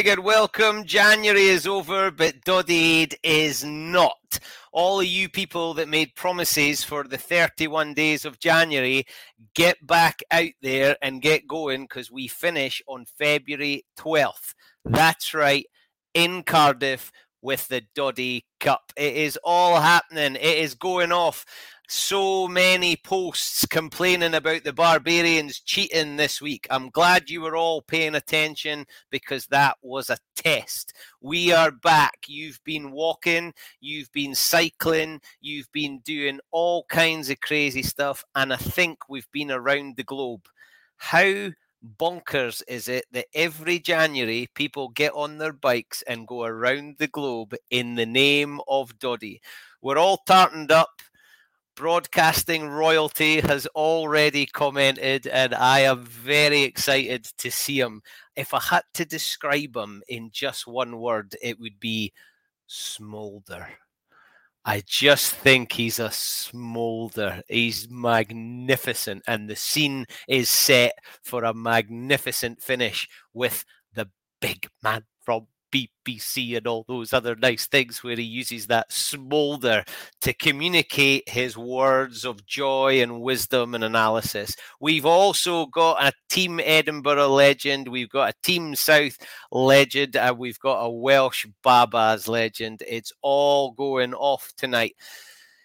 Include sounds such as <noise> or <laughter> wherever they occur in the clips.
Welcome. January is over, but Doddie Aid is not. All of you people that made promises for the 31 days of January, get back out there and get going because we finish on February 12th. That's right, in Cardiff with the Doddie Cup. It is all happening, it is going off so many posts complaining about the Barbarians cheating this week. I'm glad you were all paying attention because that was a test. We are back. You've been walking, you've been cycling, you've been doing all kinds of crazy stuff, and I think we've been around the globe. How bonkers is it that every January people get on their bikes and go around the globe in the name of Doddie? We're all tartaned up broadcasting royalty has already commented, and I am very excited to see him. If I had to describe him in just one word, it would be smolder. I just think he's a smolder. He's magnificent, and the scene is set for a magnificent finish with the big man from BBC and all those other nice things where he uses that smolder to communicate his words of joy and wisdom and analysis. We've also got a Team Edinburgh legend, we've got a Team South legend, and we've got a Welsh Babas legend. It's all going off tonight.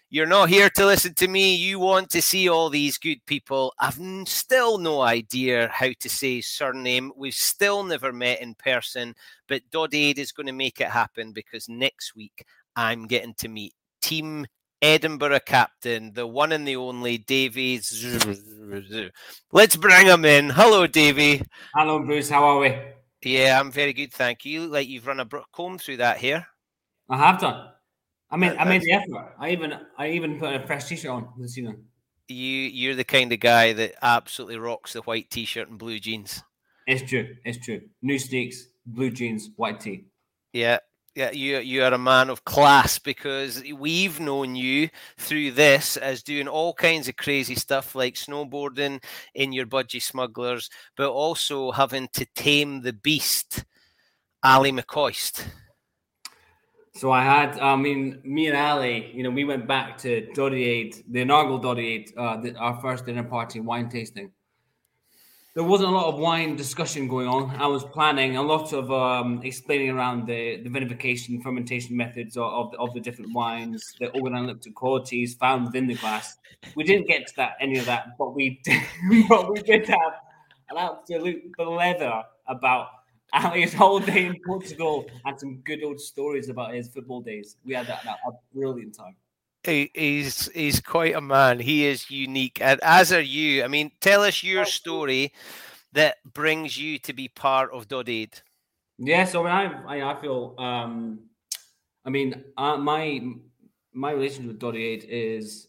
You're not here to listen to me. You want to see all these good people. I've still no idea how to say surname. We've still never met in person, but Doddie Aid is going to make it happen because next week I'm getting to meet Team Edinburgh captain, the one and the only Davy. Let's bring him in. Hello, Davy. Hello, Bruce. How are we? Yeah, I'm very good, thank you. Like you've run a comb through that here. I have done. I mean, I made the effort. I even, I even put a fresh t-shirt on this evening. You, you're the kind of guy that absolutely rocks the white t-shirt and blue jeans. It's true. It's true. New sneaks, blue jeans, white tee. Yeah, yeah, you you are a man of class because we've known you through this as doing all kinds of crazy stuff like snowboarding in your budgie smugglers, but also having to tame the beast, Ally McCoist. So I had, I mean, me and Ali, you know, we went back to Doddie the inaugural Doddie uh, our first dinner party wine tasting there wasn't a lot of wine discussion going on. I was planning a lot of um, explaining around the, the vinification, fermentation methods of, of, of the different wines, the organoleptic qualities found within the glass. We didn't get to that any of that, but we <laughs> did, but we did have an absolute leather about <laughs> Ali's whole day in Portugal and some good old stories about his football days. We had that, that a brilliant time he's he's quite a man. He is unique, and as are you. I mean, tell us your story that brings you to be part of Doddie Aid. Yeah, so I mean, I I feel um, I mean, uh, my my relationship with Doddie Aid is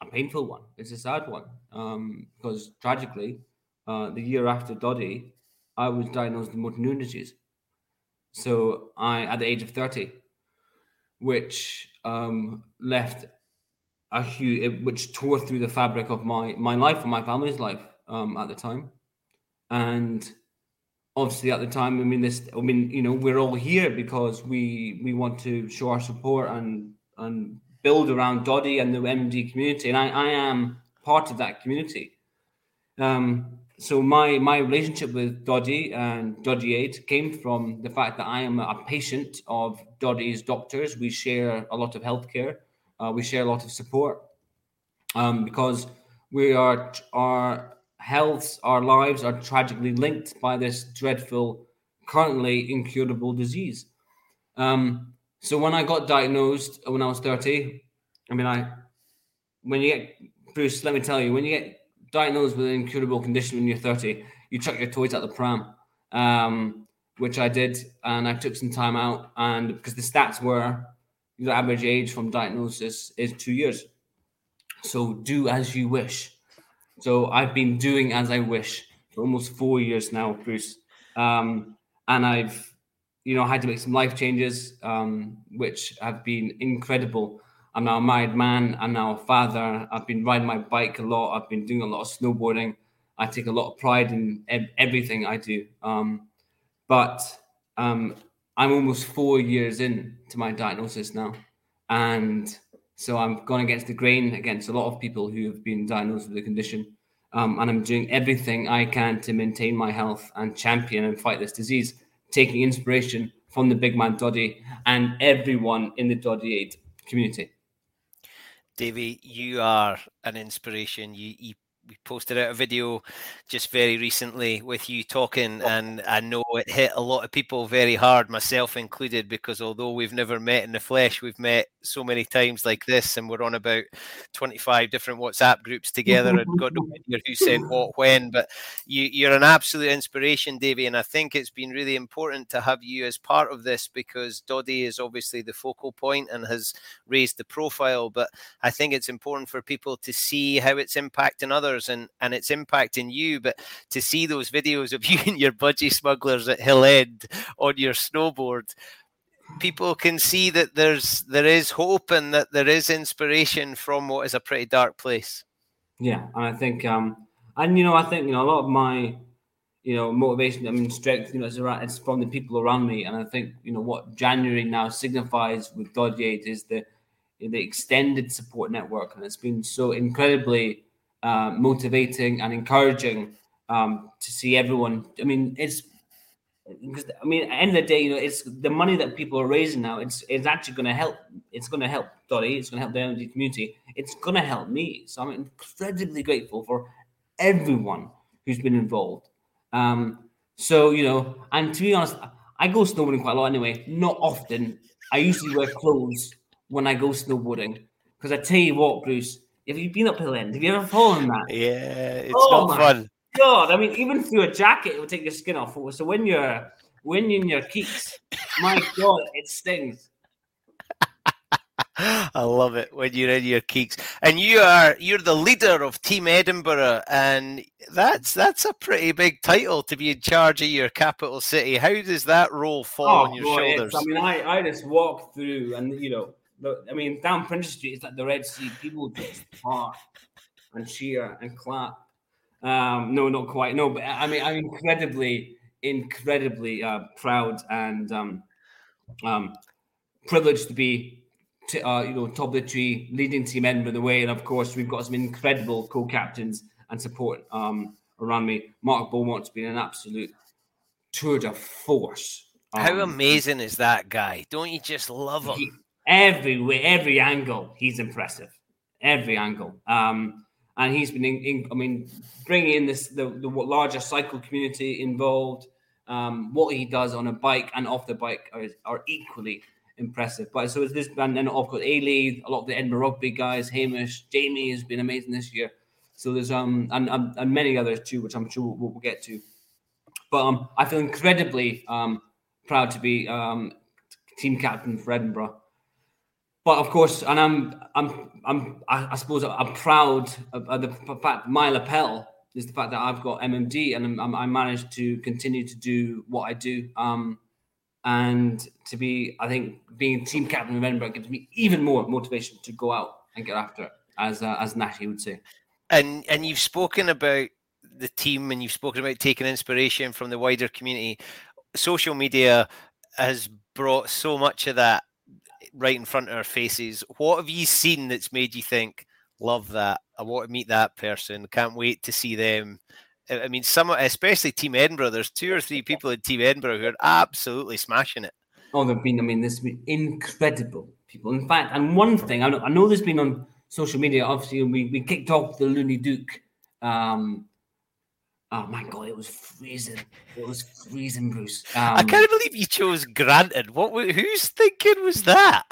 a painful one. It's a sad one um, because tragically, uh, the year after Doddie, I was diagnosed with motor neuron disease. So I, at the age of thirty, which um, left a huge, which tore through the fabric of my my life and my family's life um, at the time, and obviously at the time, I mean this, I mean you know we're all here because we we want to show our support and and build around Doddie and the MND community, and I, I am part of that community. Um, so my my relationship with Doddie and Doddie Aid came from the fact that I am a patient of Doddie's doctors. We share a lot of healthcare. Uh, we share a lot of support um, because we are our healths, our lives are tragically linked by this dreadful, currently incurable disease. Um, so when I got diagnosed when I was thirty, I mean I when you get Bruce, let me tell you, when you get diagnosed with an incurable condition when you're 30, you chuck your toys at the pram, um, which I did, and I took some time out, and because the stats were the average age from diagnosis is two years. So do as you wish. So I've been doing as I wish for almost four years now, Bruce, um, and I've you know had to make some life changes, um, which have been incredible. I'm now a married man. I'm now a father. I've been riding my bike a lot. I've been doing a lot of snowboarding. I take a lot of pride in everything I do. Um, but um, I'm almost four years in to my diagnosis now. And so I'm going against the grain against a lot of people who have been diagnosed with the condition. Um, and I'm doing everything I can to maintain my health and champion and fight this disease, taking inspiration from the big man Doddie and everyone in the Doddie Aid community. Davey, you are an inspiration. You, you we posted out a video just very recently with you talking, oh. and I know it hit a lot of people very hard, myself included, because although we've never met in the flesh, we've met so many times like this, and we're on about 25 different WhatsApp groups together, and God knows <laughs> who sent what when. But you, you're an absolute inspiration, Davey, and I think it's been really important to have you as part of this because Doddie is obviously the focal point and has raised the profile. But I think it's important for people to see how it's impacting others and and its impacting you but to see those videos of <laughs> you and your budgie smugglers at Hillend on your snowboard people can see that there's there is hope and that there is inspiration from what is a pretty dark place. Yeah and i think um and you know i think you know a lot of my you know motivation i mean strength you know it's, around, it's from the people around me and i think you know what january now signifies with Doddie Aid is the the extended support network and it's been so incredibly uh, motivating and encouraging um, to see everyone. I mean, it's because I mean, at the end of the day, you know, it's the money that people are raising now. It's it's actually going to help. It's going to help Doddie. It's going to help the MND community. It's going to help me. So I'm incredibly grateful for everyone who's been involved. Um, so you know, and to be honest, I go snowboarding quite a lot anyway. Not often. I usually wear clothes when I go snowboarding Because I tell you what, Bruce, have you been up Hillend? Have you ever fallen that? Yeah, it's oh not fun. God, I mean, even through a jacket, it will take your skin off. So when you're when you're in your keeks, my God, it stings. <laughs> I love it when you're in your keeks, and you are you're the leader of Team Edinburgh, and that's that's a pretty big title to be in charge of your capital city. How does that role fall oh, on your boy, shoulders? I mean, I, I just walk through, and you know, I mean, down Prince Street is like the Red Sea. People just <laughs> part and cheer and clap. Um, no, not quite. No, but I mean, I'm incredibly, incredibly uh, proud and um, um, privileged to be t- uh, you know, top of the tree, leading Team Edinburgh the way. And of course, we've got some incredible co-captains and support um, around me. Mark Beaumont's been an absolute tour de force. Um, How amazing is that guy? Don't you just love him? He, every way, every angle, he's impressive. Every angle. Um, and he's been, in, in, I mean, bringing in this the, the larger cycle community involved. Um, what he does on a bike and off the bike are, are equally impressive. But so is this band, then of course, A a lot of the Edinburgh Rugby guys, Hamish, Jamie has been amazing this year. So there's um and and, and many others too, which I'm sure we'll, we'll get to. But um, I feel incredibly um proud to be um team captain for Edinburgh. But of course, and I'm I'm I'm I, suppose I'm proud of, the fact my lapel is the fact that I've got MND and I'm, i managed to continue to do what I do. Um, and to be, I think, being team captain of Edinburgh gives me even more motivation to go out and get after it, as uh, as Natty would say. And and you've spoken about the team, and you've spoken about taking inspiration from the wider community. Social media has brought so much of that right in front of our faces. What have you seen that's made you think, "Love that! I want to meet that person. Can't wait to see them." I mean, some, especially Team Edinburgh. There's two or three people in Team Edinburgh who are absolutely smashing it. Oh, there've been. I mean, there's been incredible people. In fact, and one thing I know, I know there's been on social media. Obviously, we, we kicked off the Loony Dook. Um, oh my god, it was freezing. It was freezing, Bruce. Um, I can't believe you chose Granton. What? Whose thinking was that?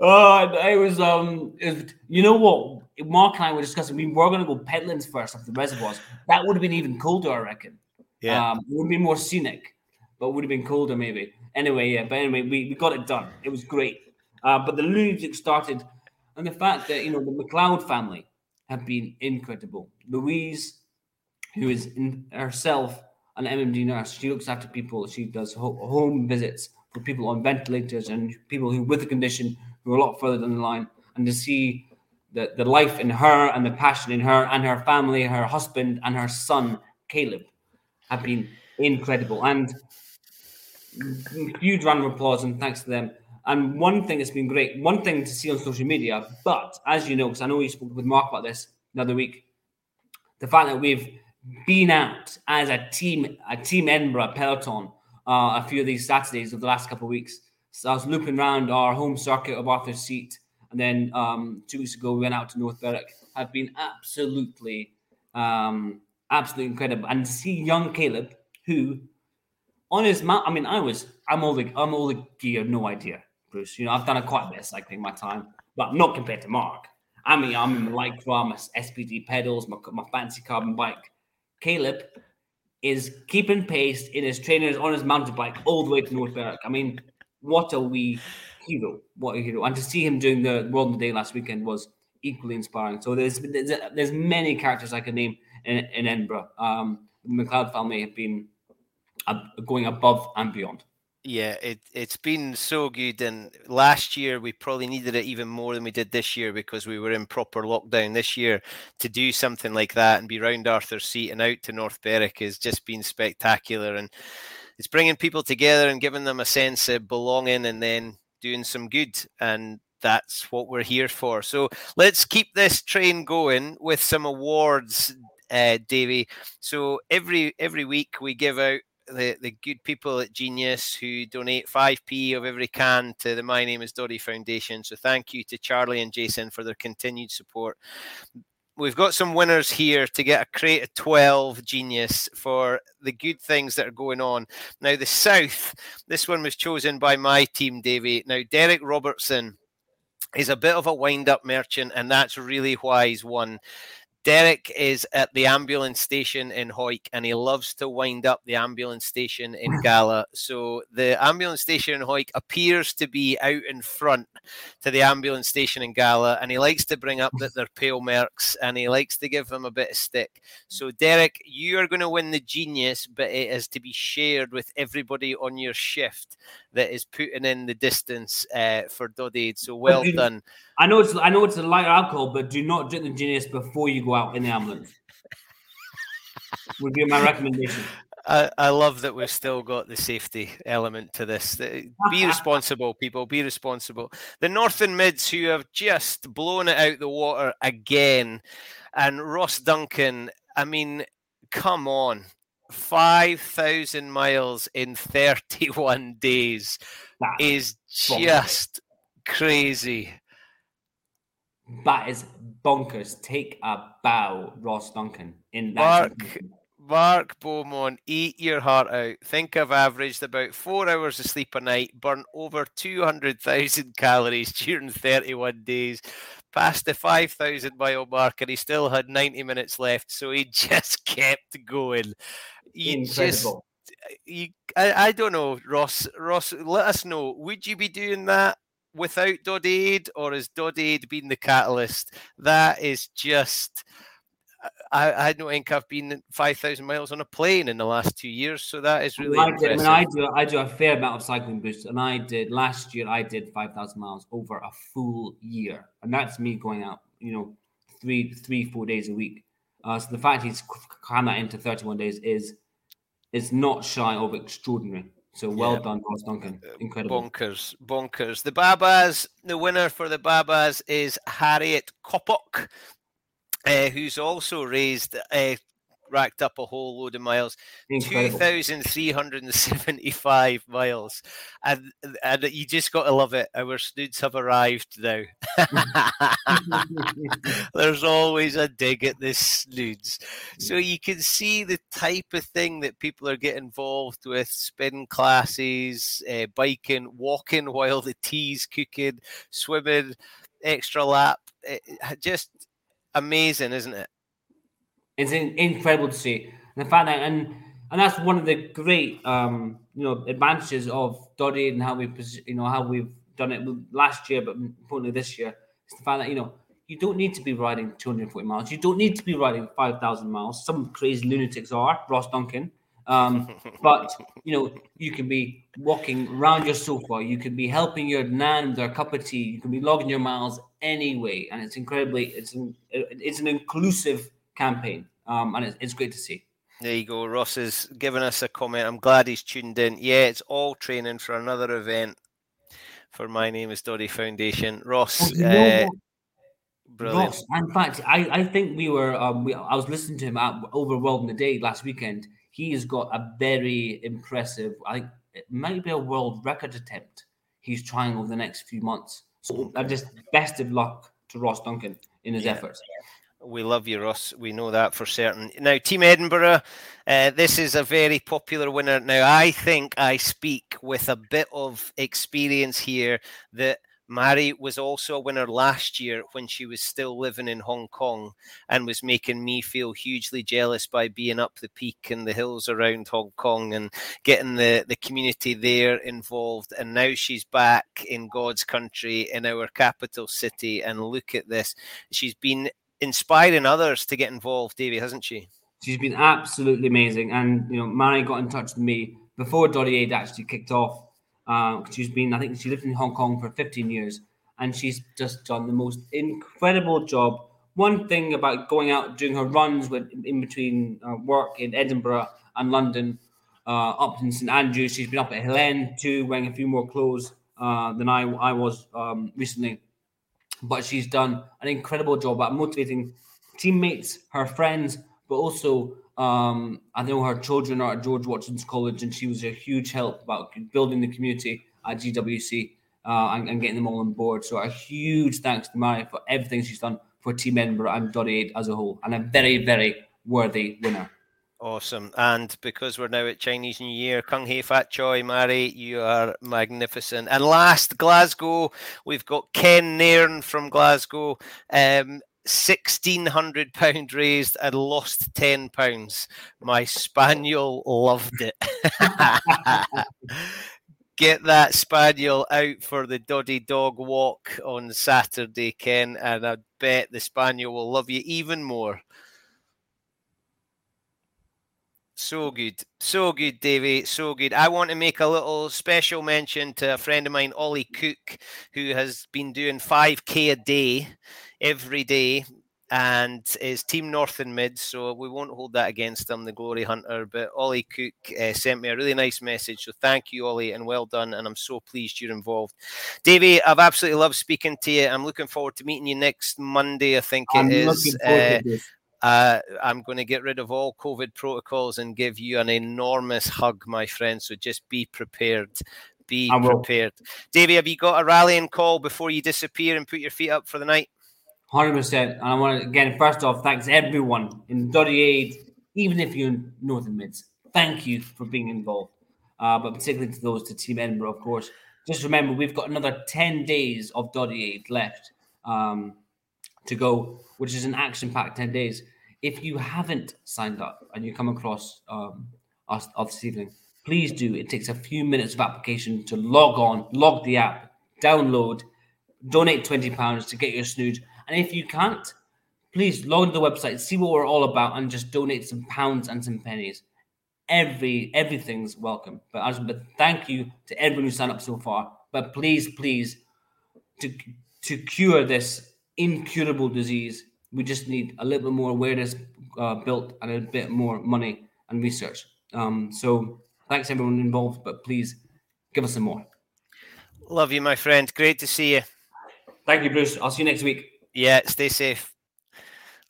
Oh, it was um, it was, you know what? Mark and I were discussing. We were going to go Pentlands first after the reservoirs. That would have been even colder, I reckon. Yeah, um, it would be more scenic, but would have been colder maybe. Anyway, yeah. But anyway, we, we got it done. It was great. Uh, but the lunatic started, and the fact that you know the McLeod family have been incredible. Louise, who is herself an MND nurse, she looks after people. She does home visits for people on ventilators and people who with the condition who are a lot further down the line, and to see the, the life in her and the passion in her and her family, her husband and her son Caleb have been incredible. And huge round of applause and thanks to them. And one thing that's been great, one thing to see on social media, but as you know, because I know you spoke with Mark about this the other week, the fact that we've been out as a team, a team Edinburgh peloton, uh, a few of these Saturdays of the last couple of weeks, so I was looping around our home circuit of Arthur's Seat, and then um, two weeks ago we went out to North Berwick. Have been absolutely, um, absolutely incredible. And to see young Caleb, who on his mount, I mean, I was, I'm all the, I'm all the gear, no idea, Bruce. You know, I've done a quite a bit of cycling my time, but not compared to Mark. I mean, I'm in my Lycra, my SPD pedals, my, my fancy carbon bike. Caleb is keeping pace in his trainers on his mountain bike all the way to North Berwick. I mean, what a wee hero! What a hero! And to see him doing the World of the Day last weekend was equally inspiring. So there's there's, there's many characters I can name in, in Edinburgh. Um, the McLeod family have been uh, going above and beyond. Yeah, it it's been so good, and last year we probably needed it even more than we did this year because we were in proper lockdown. This year to do something like that and be round Arthur's Seat and out to North Berwick has just been spectacular, and it's bringing people together and giving them a sense of belonging and then doing some good. And that's what we're here for. So let's keep this train going with some awards, uh, Davey. So every every week we give out the, the good people at Genius who donate 5p of every can to the My Name is Doddie Foundation. So thank you to Charlie and Jason for their continued support we've got some winners here to get a crate of 12 genius for the good things that are going on. Now, the South, this one was chosen by my team, Davey. Now, Derek Robertson is a bit of a wind up merchant, and that's really why he's won. Derek is at the ambulance station in Hawick and he loves to wind up the ambulance station in <laughs> Gala. So the ambulance station in Hawick appears to be out in front to the ambulance station in Gala and he likes to bring up that they're pale mercs and he likes to give them a bit of stick. So Derek, you are going to win the genius, but it is to be shared with everybody on your shift that is putting in the distance uh, for Doddie Aid. So well done. I know it's I know it's a lighter alcohol, but do not drink the genius before you go out in the ambulance. <laughs> Would be my recommendation. I, I love that we've still got the safety element to this. Be <laughs> responsible, people. Be responsible. The Northern Mids, who have just blown it out the water again, and Ross Duncan. I mean, come on, five thousand miles in thirty-one <laughs> days That's is just crazy. That is bonkers. Take a bow, Ross Duncan. In that Mark, Mark Beaumont, eat your heart out. Think I've averaged about four hours of sleep a night, burnt over 200,000 calories during 31 days, passed the 5,000 mile mark, and he still had 90 minutes left. So he <laughs> just kept going. He Incredible. Just, you, I, I don't know, Ross. Ross, let us know. Would you be doing that without Doddie Aid, or has Doddie Aid been the catalyst? That is just. I, I don't think I've been five thousand miles on a plane in the last two years, so that is really. I, did, I, mean, I do I do a fair amount of cycling boosts, and I did last year. I did five thousand miles over a full year, and that's me going out, you know, three three four days a week. Uh, so the fact he's crammed that into thirty one days is is not shy of extraordinary. So well yeah. done, Ross Duncan. Uh, Incredible. Bonkers, bonkers. The Babas, the winner for the Babas is Harriet Kopok, uh, who's also raised uh, racked up a whole load of miles. 2375 miles. And and you just got to love it. Our snoods have arrived now. <laughs> There's always a dig at this snoods. So you can see the type of thing that people are getting involved with spin classes uh, biking walking while the tea's cooking swimming extra lap it, just amazing isn't it it's incredible to see. And the fact that and and that's one of the great um, you know advantages of Doddie and how we you know how we've done it last year, but importantly this year. It's the fact that you know you don't need to be riding 240 miles. You don't need to be riding 5,000 miles. Some crazy lunatics are Ross Duncan. Um, <laughs> but you know, you can be walking around your sofa. You can be helping your nan with their cup of tea. You can be logging your miles anyway, and it's incredibly. It's an, it's an inclusive campaign, um, and it's, it's great to see. There you go. Ross has given us a comment. I'm glad he's tuned in. Yeah, it's all training for another event for My Name is Doddie Foundation. Ross, oh, uh, brilliant. Ross, in fact, I, I think we were, um, we, I was listening to him at Overwhelmed the Day last weekend. He has got a very impressive, I think it might be a world record attempt he's trying over the next few months. So I just best of luck to Ross Duncan in his yeah. efforts. We love you, Ross. We know that for certain. Now, Team Edinburgh, uh, this is a very popular winner. Now, I think I speak with a bit of experience here that Mary was also a winner last year when she was still living in Hong Kong and was making me feel hugely jealous by being up the peak and the hills around Hong Kong and getting the, the community there involved. And now she's back in God's country in our capital city. And look at this. She's been inspiring others to get involved, Davey, hasn't she? She's been absolutely amazing. And, you know, Mary got in touch with me before Doddie Aid actually kicked off. Uh, she's been, I think she lived in Hong Kong for 15 years and she's just done the most incredible job. One thing about going out doing her runs with in between uh, work in Edinburgh and London, uh, up in St Andrews, she's been up at Hillend too, wearing a few more clothes uh, than I I was um, recently but she's done an incredible job at motivating teammates, her friends, but also um, I know her children are at George Watson's College, and she was a huge help about building the community at GWC uh, and, and, getting them all on board. So a huge thanks to Mary for everything she's done for Team Edinburgh and Aid as a whole, and a very, very worthy winner. Awesome. And because we're now at Chinese New Year, Kung Hei Fat Choi, Mary, you are magnificent. And last, Glasgow, we've got Ken Nairn from Glasgow. Um, £1,600 raised and lost £10. My spaniel loved it. <laughs> Get that spaniel out for the Doddie Dog Walk on Saturday, Ken, and I bet the spaniel will love you even more. So good. So good, Davey. So good. I want to make a little special mention to a friend of mine, Ollie Cook, who has been doing 5K a day every day and is Team North and Mid, so we won't hold that against him, the Glory Hunter. But Ollie Cook uh, sent me a really nice message, so thank you, Ollie, and well done. And I'm so pleased you're involved. Davey, I've absolutely loved speaking to you. I'm looking forward to meeting you next Monday, I think it I'm is. to Uh, I'm going to get rid of all COVID protocols and give you an enormous hug, my friend. So just be prepared. Be prepared. Davey, have you got a rallying call before you disappear and put your feet up for the night? Hundred percent. And I want to again, first off, thanks everyone in Doddie Aid, even if you're in Northern Mids. Thank you for being involved. Uh, but particularly to those to Team Edinburgh, of course. Just remember, we've got another ten days of Doddie Aid left um, to go, which is an action-packed ten days. If you haven't signed up and you come across um, us, this evening, please do. It takes a few minutes of application to log on, log the app, download, donate twenty pounds to get your snooze. And if you can't, please log into the website, see what we're all about, and just donate some pounds and some pennies. Every everything's welcome. But as but thank you to everyone who signed up so far. But please, please, to to cure this incurable disease, we just need a little bit more awareness uh, built and a bit more money and research. Um, so thanks everyone involved, but please give us some more. Love you, my friend. Great to see you. Thank you, Bruce. I'll see you next week. Yeah, stay safe.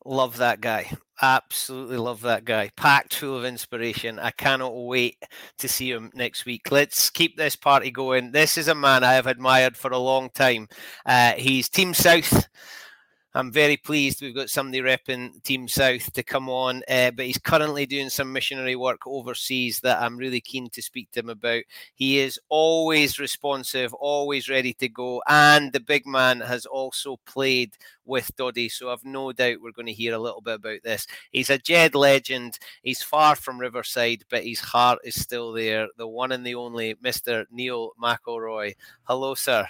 Love that guy. Absolutely love that guy. Packed full of inspiration. I cannot wait to see him next week. Let's keep this party going. This is a man I have admired for a long time. Uh, he's Team South. I'm very pleased we've got somebody repping Team South to come on, uh, but he's currently doing some missionary work overseas that I'm really keen to speak to him about. He is always responsive, always ready to go, and the big man has also played with Doddie, so I've no doubt we're going to hear a little bit about this. He's a Jed legend. He's far from Riverside, but his heart is still there. The one and the only Mr. Neil McIlroy. Hello, sir.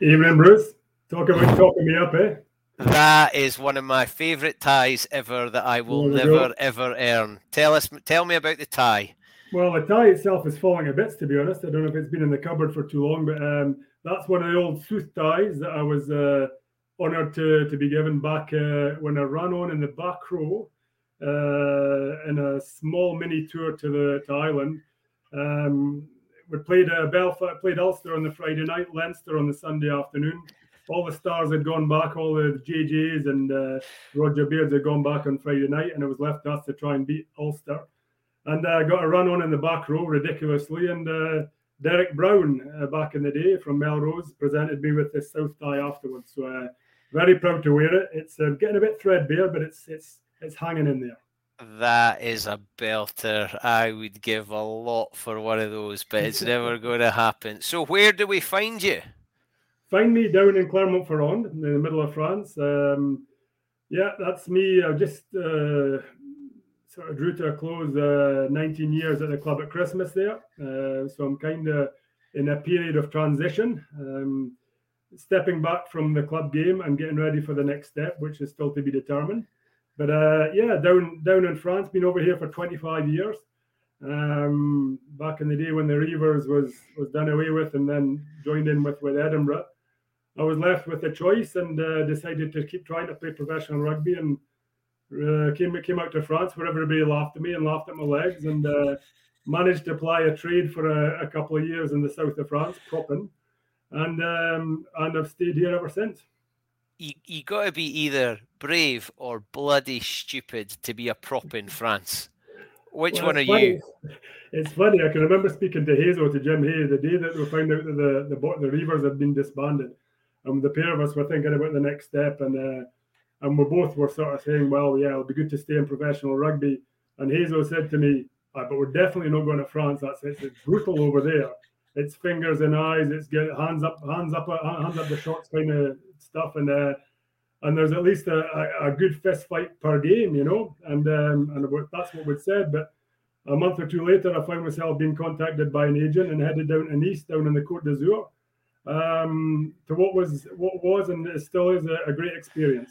Evening, Bruce. Talk about talking me up, eh? That is one of my favourite ties ever that I will we go. never ever earn. Tell us, tell me about the tie. Well, the tie itself is falling a bits, to be honest. I don't know if it's been in the cupboard for too long, but um, that's one of the old Sooth ties that I was uh, honoured to, to be given back uh, when I ran on in the back row uh, in a small mini tour to the to Ireland. Um, we played uh, Belfast, played Ulster on the Friday night, Leinster on the Sunday afternoon. All the stars had gone back, all the JJs and uh, Roger Beards had gone back on Friday night, and it was left to us to try and beat Ulster. And I uh, got a run on in the back row ridiculously. And uh, Derek Brown, uh, back in the day from Melrose, presented me with this South tie afterwards. So uh, very proud to wear it. It's uh, getting a bit threadbare, but it's it's it's hanging in there. That is a belter. I would give a lot for one of those, but it's <laughs> never going to happen. So, where do we find you? Find me down in Clermont-Ferrand, in the middle of France. Um, yeah, that's me. I just uh, sort of drew to a close uh, 19 years at the club at Christmas there. Uh, so I'm kind of in a period of transition, um, stepping back from the club game and getting ready for the next step, which is still to be determined. But uh, yeah, down down in France, been over here for 25 years. Um, back in the day when the Reivers was was done away with, and then joined in with with Edinburgh, I was left with a choice and uh, decided to keep trying to play professional rugby and uh, came came out to France where everybody laughed at me and laughed at my legs and uh, managed to apply a trade for a, a, couple of years in the south of France, propping, and um, and I've stayed here ever since. You you got to be either brave or bloody stupid to be a prop in France. Which Well, one are funny. you? <laughs> It's funny. I can remember speaking to Hazel, to Jim Hay, the day that we found out that the the, the Reivers had been disbanded. And the pair of us were thinking about the next step, and uh, and we both were sort of saying, well, yeah, it'll be good to stay in professional rugby And Hazel said to me, ah, "But we're definitely not going to France. That's it's, brutal over there. It's fingers and eyes. It's get hands up, hands up, uh, hands up the shots kind of stuff." And uh, and there's at least a, a, a, good fist fight per game, you know, and um, and that's what we said. But a month or two later, I found myself being contacted by an agent and headed down to Nice, down in the Côte d'Azur, um, to what was what was and still is a, a great experience.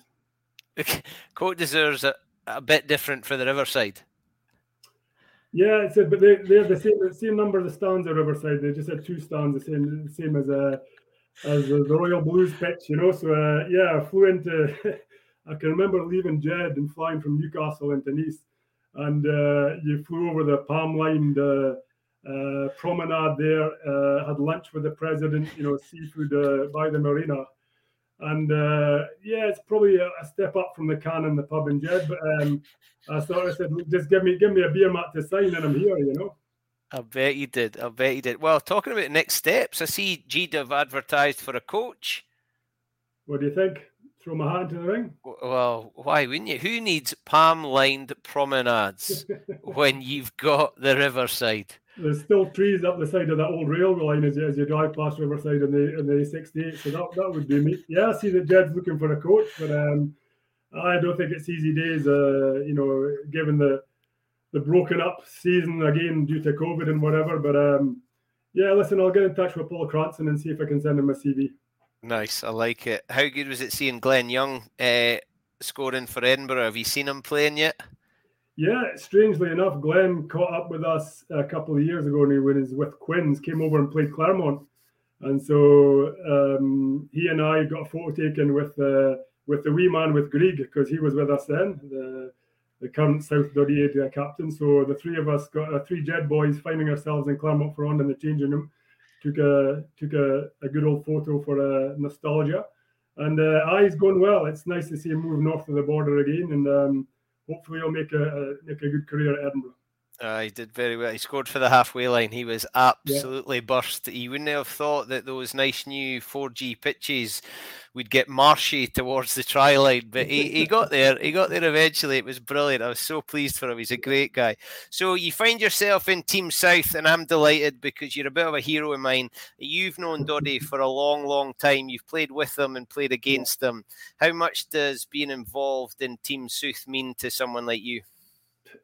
<laughs> Côte deserves a, a bit different for the Riverside. Yeah, it's a, but they they have the same the same number of stands at Riverside. They just had two stands, the same the same as a as the, the Royal Blues pitch, you know. So uh, yeah, I flew into. <laughs> I can remember leaving Jed and flying from Newcastle into Nice, and uh, you flew over the palm lined uh, uh, promenade there. Uh, had lunch with the president, you know, seafood uh, by the marina, and yeah, it's probably a, a, step up from the can in the pub in Jed. But um, I thought I said, just give me give me a beer mat to sign, and I'm here, you know. I bet you did. I bet you did. Well, talking about next steps, I see Jed have advertised for a coach. What do you think? Throw my hat into the ring? Well, why wouldn't you? Who needs palm lined promenades <laughs> when you've got the riverside? There's still trees up the side of that old railway line as you, as you drive past Riverside in the in the 68. So that, that would be me. Yeah, I see that Jed's looking for a coach, but um, I don't think it's easy days. Uh, you know, given the the broken up season again due to COVID and whatever. But um, yeah, listen, I'll get in touch with Paul Cranston and see if I can send him a CV. Nice, I like it. How good was it seeing Glen Young uh, scoring for Edinburgh? Have you seen him playing yet? Yeah, strangely enough, Glen caught up with us a couple of years ago when he was with Quins, came over and played Clermont. And so um, he and I got a photo taken with uh, with the wee man with Greg because he was with us then. The, the current South area captain. So the three of us got uh, three Jed boys finding ourselves in Clermont-Ferrand in the changing room. Took a took a, a good old photo for uh, nostalgia, and uh, going well. It's nice to see him move north of the border again, and um, hopefully he'll make a, a make a good career at Edinburgh. Uh, he did very well. He scored for the halfway line. He was absolutely yeah. burst. He wouldn't have thought that those nice new 4G pitches would get marshy towards the try line, but he, he got <laughs> there. He got there eventually. It was brilliant. I was so pleased for him. He's a great guy. So you find yourself in Team South, and I'm delighted because you're a bit of a hero of mine. You've known Doddie for a long, long time. You've played with them and played against them. How much does being involved in Team South mean to someone like you?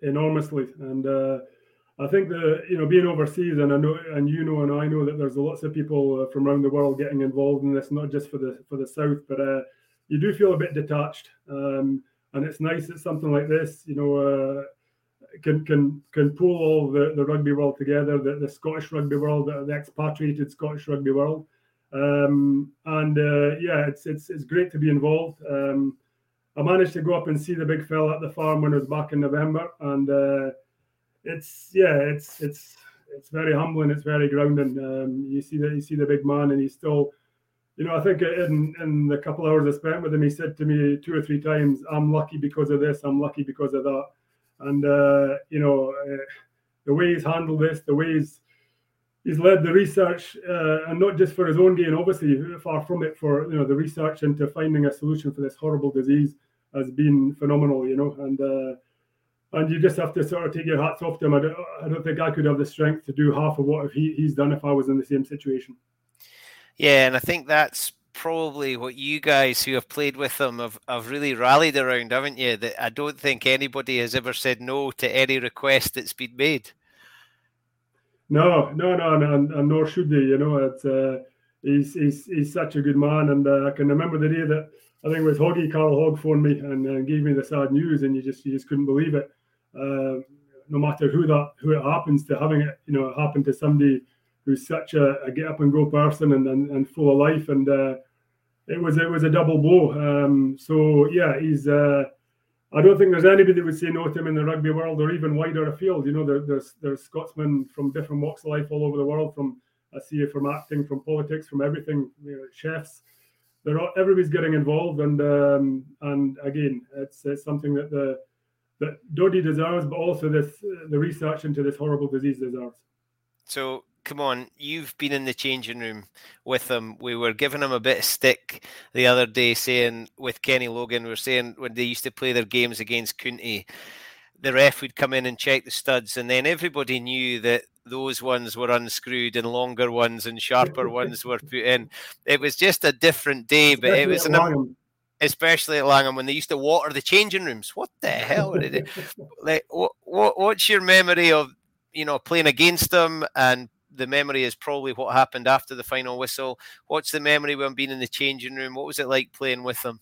Enormously. And uh, I think that you know, being overseas, and I know, and you know, and I know that there's lots of people uh, from around the world getting involved in this, not just for the for the south, but uh, you do feel a bit detached. Um, and it's nice that something like this, you know, uh, can can can pull all the, the rugby world together, the, the Scottish rugby world, the, the expatriated Scottish rugby world. Um, and uh, yeah, it's it's it's great to be involved. Um, I managed to go up and see the big fella at the farm when it was back in November, and uh, it's yeah, it's it's it's very humbling. It's very grounding. Um, you see that you see the big man, and he's still, you know, I think in in the couple hours I spent with him, he said to me two or three times, "I'm lucky because of this. I'm lucky because of that," and uh, you know, uh, the way he's handled this, the way he's he's led the research, uh, and not just for his own gain, obviously, far from it, for you know the research into finding a solution for this horrible disease has been phenomenal, you know, and uh, and you just have to sort of take your hats off to him. I don't, I don't think I could have the strength to do half of what he, he's done if I was in the same situation. Yeah, and I think that's probably what you guys who have played with him have, have really rallied around, haven't you? That I don't think anybody has ever said no to any request that's been made. No, no, no, and, and nor should they. You know, it's uh, he's he's he's such a good man, and uh, I can remember the day that I think it was Hoggy Carl Hogg phoned me and uh, gave me the sad news, and you just you just couldn't believe it. Uh, no matter who that who it happens to, having it you know happen to somebody who's such a, a get up and go person and and, and full of life, and uh, it was it was a double blow. Um, so yeah, he's. Uh, I don't think there's anybody that would say no to him in the rugby world or even wider afield. You know, there, there's there's Scotsmen from different walks of life all over the world. From I see from acting, from politics, from everything. You know, chefs all, everybody's getting involved, and um, and again, it's, it's something that the that Doddie deserves, but also this the research into this horrible disease deserves. So come on, you've been in the changing room with them. We were giving them a bit of stick the other day, saying with Kenny Logan, we are saying when they used to play their games against County the ref would come in and check the studs, and then everybody knew that those ones were unscrewed and longer ones and sharper ones were put in. It was just a different day, but it was an, especially at Langholm when they used to water the changing rooms. What the <laughs> hell did it? like, what, what, what's your memory of you know playing against them? And the memory is probably what happened after the final whistle. What's the memory when being in the changing room? What was it like playing with them?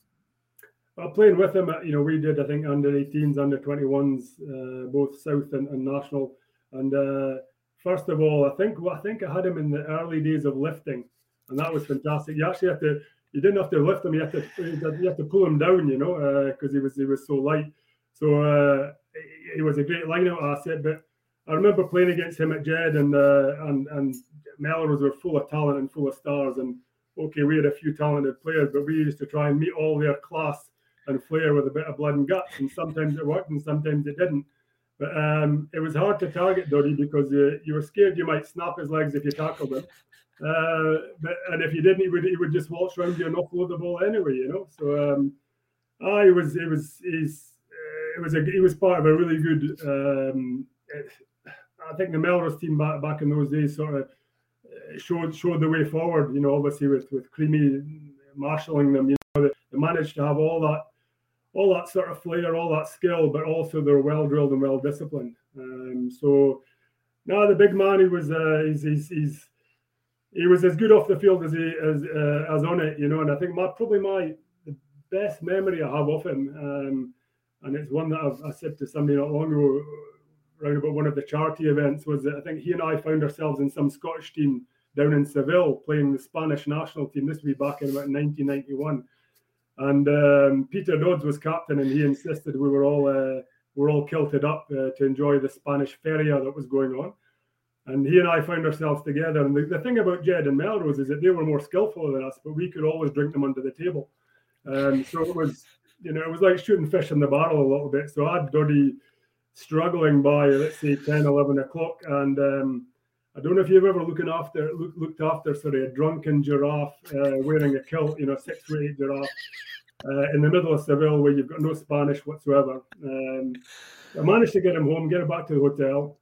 Well, playing with them, you know, we did I think under 18s, under 21s, uh, both South and, and National. And uh, first of all, I think well, I think I had him in the early days of lifting, and that was fantastic. You actually have to, you didn't have to lift him, you had to, you have to pull him down, you know, because uh, he was he was so light. So uh, he was a great lineout asset. But I remember playing against him at Jed, and uh, and and Melrose were full of talent and full of stars. And okay, we had a few talented players, but we used to try and meet all their class and flair with a bit of blood and guts. And sometimes it worked and sometimes it didn't. But um, it was hard to target Doddie because you, you were scared you might snap his legs if you tackled him. <laughs> Uh, but, and if you didn't, he would he would just waltz around you and offload the ball anyway, you know. So um, I was it was he's uh, it was a he was part of a really good. Um, it, I think the Melrose team back back in those days sort of uh, showed showed the way forward. You know, obviously with with Creamy marshalling them, you know, they, they managed to have all that all that sort of flair, all that skill, but also they're well drilled and well disciplined. Um, so now the big man, he was uh, he's, he's, he's he was as good off the field as he as uh, as on it, you know. And I think my probably my the best memory I have of him, um, and it's one that I've, I said to somebody not long ago, around about one of the charity events, was that I think he and I found ourselves in some Scottish team down in Seville playing the Spanish national team. This would be back in about 1991 and um, Peter Dods was captain, and he insisted we were all uh, were all kilted up uh, to enjoy the Spanish feria that was going on. And he and I found ourselves together. And the, the, thing about Jed and Melrose is that they were more skillful than us, but we could always drink them under the table. Um, so it was, you know, it was like shooting fish in the barrel a little bit. So I had Doddie struggling by, let's say, 10, 11 o'clock. And um, I don't know if you've ever looking after look, looked after sorry a drunken giraffe uh, wearing a kilt, you know, six foot eight giraffe uh, in the middle of Seville where you've got no Spanish whatsoever. Um, I managed to get him home, get him back to the hotel,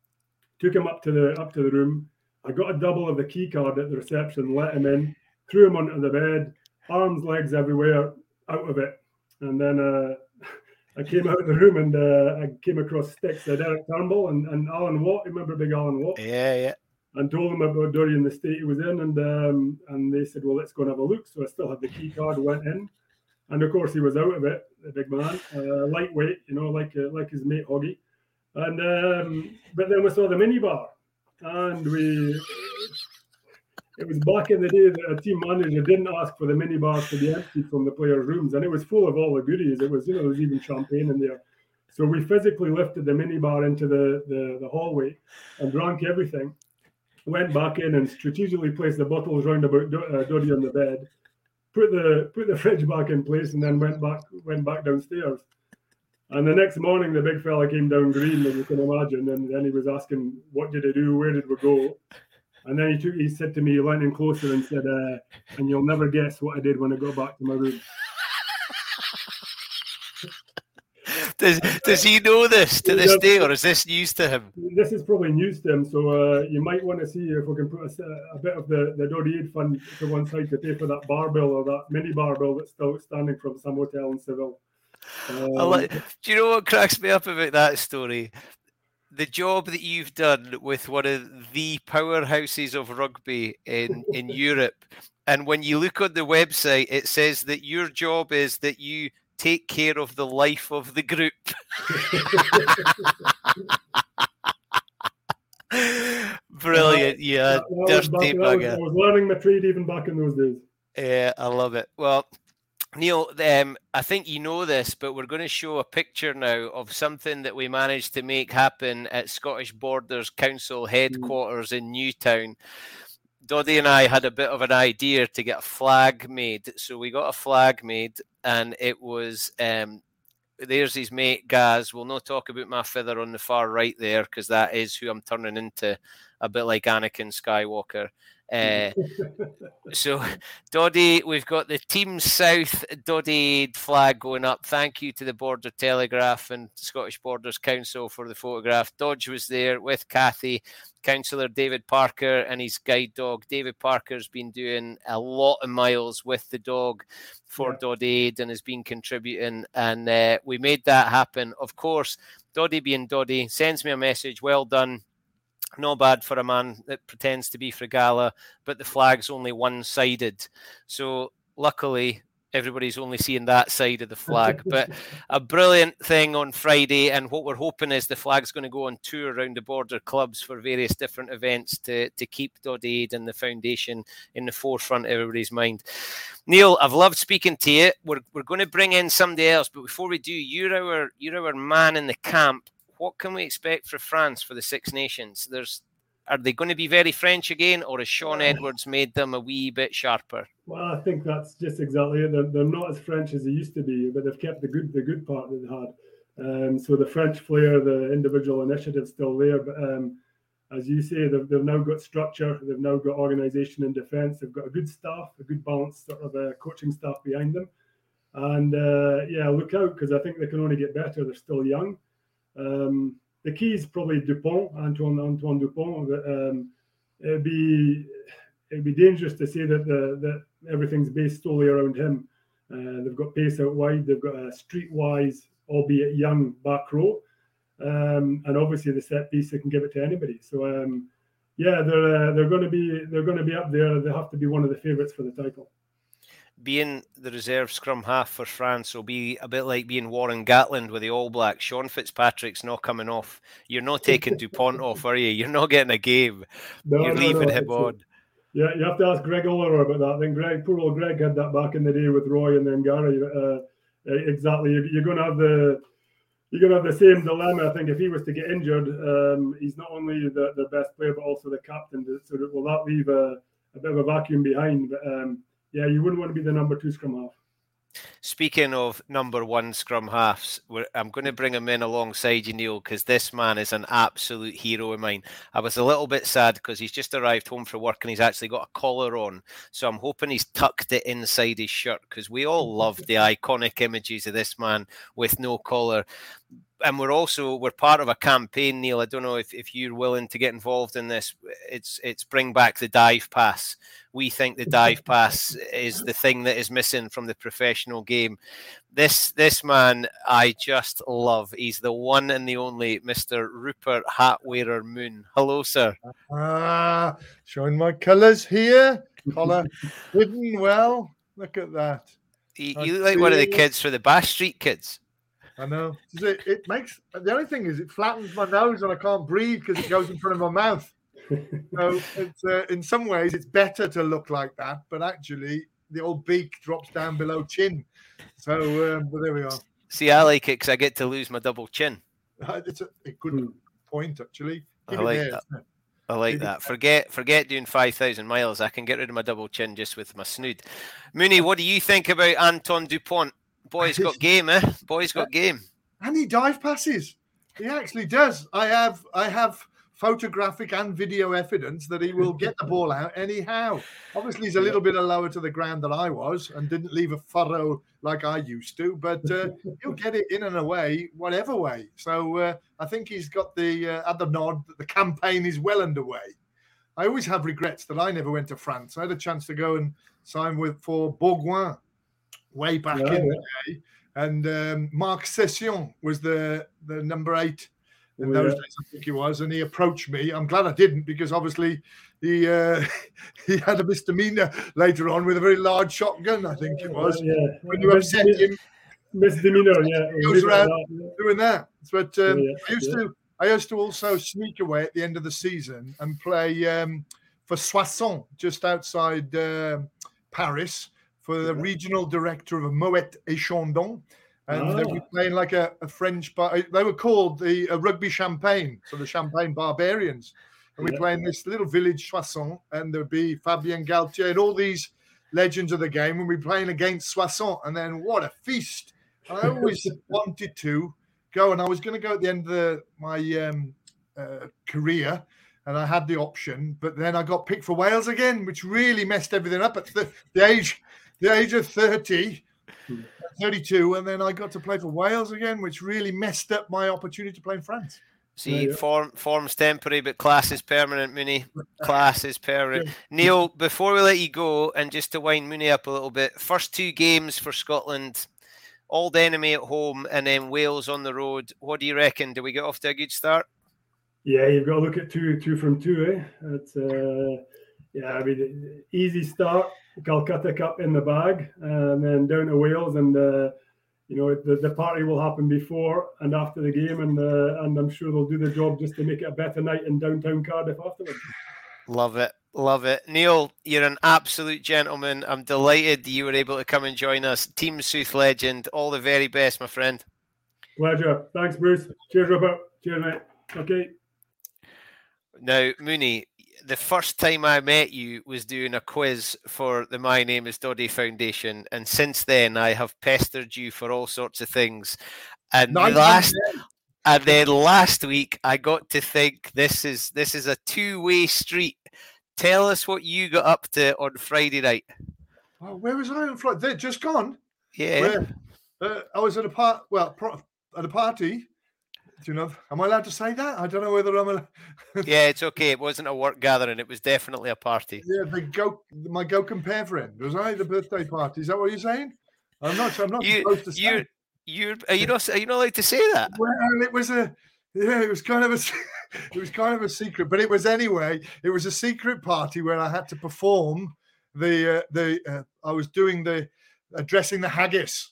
took him up to the up to the room. I got a double of the key card at the reception, let him in, threw him onto the bed, arms, legs everywhere, out of it, and then. Uh, <laughs> I came out of the room and uh, I came across sticks of Derek Turnbull and, and Alan Watt. Remember big Alan Watt? Yeah, yeah and told them about Dorian the state he was in, and um, and they said, well, let's go and have a look. So I still had the key card, went in, and of course he was out of it, the big man, uh, lightweight, you know, like uh, like his mate Hoggy, and um, but then we saw the minibar, and we. It was back in the day that a team manager didn't ask for the minibars to be emptied from the players' rooms, and it was full of all the goodies. It was, you know, there was even champagne in there. So we physically lifted the minibar into the, the, the hallway and drank everything went back in and strategically placed the bottles round about uh, on the bed, put the put the <laughs> fridge back in place, and then went back went back downstairs. And the next morning, the big fella came down green, as you can imagine, and then he was asking, "What did I do? Where did we go?" And then he took, he said to me, he leaned in closer and said, uh, "And you'll never guess what I did when I got back to my room." Does does he know this to this day, or is this news to him? This is probably news to him. So uh, you might want to see if we can put a, a bit of the the Doddie Aid fund to one side to pay for that barbell or that mini barbell that's still standing from some hotel in Seville. Um, like, do you know what cracks me up about that story? The job that you've done with one of the powerhouses of rugby in in <laughs> Europe, and when you look on the website, it says that your job is that you take care of the life of the group. <laughs> Brilliant, <laughs> yeah, dirty bugger. I was learning my trade even back in those days. Yeah, I love it. Well, Neil, um, I think you know this, but we're going to show a picture now of something that we managed to make happen at Scottish Borders Council mm. headquarters mm. in Newtown. Doddie and I had a bit of an idea to get a flag made. So we got a flag made, and it was um, there's his mate Gaz. We'll not talk about my feather on the far right there because that is who I'm turning into a bit like Anakin Skywalker. Uh, <laughs> so, Doddie, we've got the Team South Doddie flag going up. Thank you to the Border Telegraph and Scottish Borders Council for the photograph. Dodge was there with Kathy, Councillor David Parker, and his guide dog. David Parker's been doing a lot of miles with the dog for yeah. Doddie and has been contributing, and uh, we made that happen. Of course, Doddie being Doddie sends me a message. Well done not bad for a man that pretends to be Fregala, but the flag's only one sided. So luckily, everybody's only seeing that side of the flag. <laughs> But a brilliant thing on Friday, and what we're hoping is the flag's going to go on tour around the border clubs for various different events to, to keep Dod Aid and the foundation in the forefront of everybody's mind. Neil, I've loved speaking to you. We're, we're going to bring in somebody else, but before we do, you're our you're our man in the camp what can we expect for France for the Six Nations? There's are they going to be very French again, or has Shaun Edwards made them a wee bit sharper? Well, I think that's just exactly it. They're, they're not as French as they used to be, but they've kept the good the good part that they had. Um, so the French flair, the individual initiative, still there. But um, as you say, they've, they've now got structure. They've now got organisation and defence. They've got a good staff, a good balanced sort of uh, coaching staff behind them. And uh, yeah, look out because I think they can only get better. They're still young. Um, the key is probably Dupont, Antoine Antoine Dupont. Um, it'd be it'd be dangerous to say that the that everything's based solely around him. Uh, they've got pace out wide. They've got a streetwise, albeit young, back row, um, and obviously the set piece they can give it to anybody. So um, yeah, they're uh, they're going to be they're going to be up there. They have to be one of the favourites for the title being the reserve scrum half for France will be a bit like being Warren Gatland with the All Blacks. Sean Fitzpatrick's not coming off. You're not taking Dupont <laughs> off, are you? You're not getting a game. No, You're no, leaving no, him on. Yeah, you have to ask Greig Oliver about that. I think Greig, poor old Greig, had that back in the day with Roy and then Gary. Uh, exactly, you're going to have the you're going to have the same dilemma. I think if he was to get injured, um, he's not only the, the best player but also the captain. So will that leave a, a bit of a vacuum behind? But um, yeah, you wouldn't want to be the number two scrum half. Speaking of number one scrum halves, I'm going to bring him in alongside you, Neil, because this man is an absolute hero of mine. I was a little bit sad because he's just arrived home for work and he's actually got a collar on. So I'm hoping he's tucked it inside his shirt because we all love the iconic images of this man with no collar and we're also we're part of a campaign, Neil. I don't know if, if you're willing to get involved in this. It's it's bring back the dive pass. We think the <laughs> dive pass is the thing that is missing from the professional game. This this man I just love. He's the one and the only Mr. Rupert Hatwearer Moon. Hello, sir. Ah, showing my colours here. Collar hidden well. Look at that. You, you look like one of the kids for the Bash Street Kids. I know. It, it, makes the only thing is it flattens my nose and I can't breathe because it goes in front of my mouth. so it's, uh, in some ways it's better to look like that, but actually the old beak drops down below chin. So, um, but there we are. See, I like it because I get to lose my double chin. It's a, a good mm. point, actually. Keep I like that. I like that. Forget forget doing five thousand miles. I can get rid of my double chin just with my snood. Mooney, what do you think about Anton Dupont? Boy's got game, eh? Boy's got game. And he dive passes. He actually does. I have I have photographic and video evidence that he will get the ball out anyhow. Obviously, he's a little bit lower to the ground than I was and didn't leave a furrow like I used to, but uh, he'll get it in and away, whatever way. So uh, I think he's got the uh, at the nod that the campaign is well underway. I always have regrets that I never went to France. I had a chance to go and sign with for Bourgoin way back yeah, in the day. And um, Marc Cécillon was the the number eight in oh, those yeah. days, I think he was, and he approached me. I'm glad I didn't because obviously he uh, <laughs> he had a misdemeanor later on with a very large shotgun. I think it was. Yeah, when you upset him, misdemeanor. Yeah, he goes around doing that. But um, yeah, I used to I used to also sneak away at the end of the season and play um, for Soissons, just outside uh, Paris for the regional director of Moet et Chandon. And oh. they were ah. playing like a, a French bar. They were called the uh, Rugby Champagne, so the Champagne Barbarians. And we yeah. play in this little village, Soissons, and there'd be Fabien Galthié and all these legends of the game when we were playing against Soissons. And then what a feast! I always <laughs> wanted to go, and I was going to go at the end of the, my um, uh, career and I had the option, but then I got picked for Wales again, which really messed everything up at the, the age the age of 30, 32, and then I got to play for Wales again, which really messed up my opportunity to play in France. See, yeah. form form's temporary, but class is permanent, Mooney. <laughs> Class is permanent. Yeah. Neil, before we let you go, and just to wind Mooney up a little bit, first two games for Scotland, Old Enemy at home, and then Wales on the road. What do you reckon? Do we get off to a good start? Yeah, you've got to look at two, two from two. Eh? It's uh, yeah, I mean, easy start. Calcutta Cup in the bag, and then down to Wales, and uh, you know the, the party will happen before and after the game, and uh, and I'm sure they'll do the job just to make it a better night in downtown Cardiff afterwards. Love it. Love it. Neil, you're an absolute gentleman. I'm delighted you were able to come and join us. Team Sooth legend. All the very best, my friend. Pleasure. Thanks, Bruce. Cheers, Robert. Cheers, mate. Okay. Now, Mooney, the first time I met you was doing a quiz for the My Name is Doddie Foundation, and since then I have pestered you for all sorts of things. And last, and then last week I got to think this is this is a two way street. Tell us what you got up to on Friday night. Oh, where was I on Friday? They're just gone. Yeah, where, uh, I was at a part. Well, pro- at a party do you know? Am I allowed to say that? I don't know whether I'm. A... <laughs> yeah, it's okay. It wasn't a work gathering. It was definitely a party. Yeah, the go, my go compare friend was I the birthday party? Is that what you're saying? I'm not. I'm not you, supposed to say. You, you are you not? Are you not allowed to say that? Well, it was a. Yeah, it was kind of a. <laughs> It was kind of a secret, but it was anyway. It was a secret party where I had to perform the uh, the. Uh, I was doing the addressing the haggis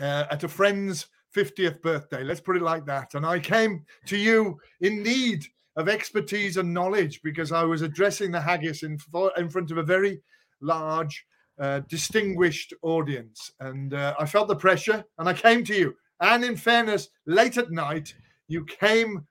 uh, at a friend's 50th birthday. Let's put it like that. And I came to you in need of expertise and knowledge because I was addressing the haggis in, in front of a very large, uh, distinguished audience. And uh, I felt the pressure and I came to you. And in fairness, late at night, you came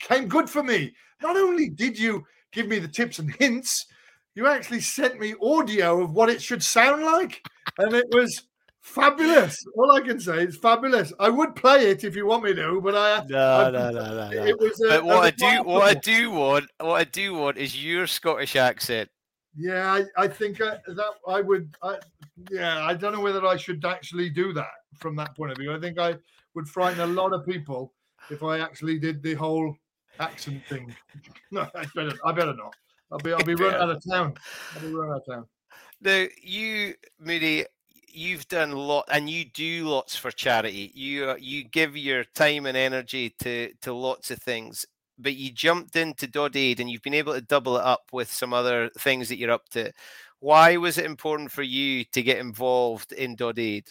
came good for me. Not only did you give me the tips and hints, you actually sent me audio of what it should sound like. And it was Fabulous. All I can say is fabulous. I would play it if you want me to, but I no I, no no no. no. It was. A, but what I do what I do want what I do want is your Scottish accent. Yeah, I, I think I, that I would. I, yeah, I don't know whether I should actually do that from that point of view. I think I would frighten a lot of people if I actually did the whole accent thing. <laughs> No, I better. I better not. I'll be. I'll be run <laughs> out of town. I'll be run out of town. Now, you, Moody, you've done a lot and you do lots for charity. You uh, you give your time and energy to to lots of things but you jumped into Dod Aid and you've been able to double it up with some other things that you're up to. Why was it important for you to get involved in Dod Aid?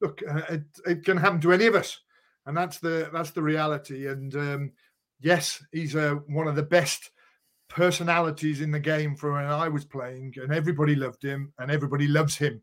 Look uh, it, it can happen to any of us and that's the that's the reality and um, yes he's uh, one of the best personalities in the game from when I was playing, and everybody loved him, and everybody loves him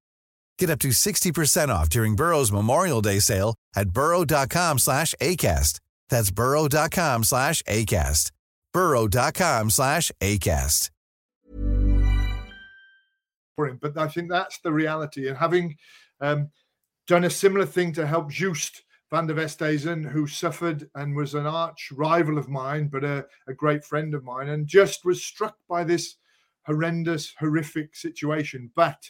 Get up to 60% off during Burrow's Memorial Day sale at burrow.com slash ACAST. That's burrow.com slash ACAST. burrow.com slash ACAST. But I think that's the reality. And having um, done a similar thing to help Joost van der Westhuizen, who suffered and was an arch rival of mine, but a, a great friend of mine, and just was struck by this horrendous, horrific situation. But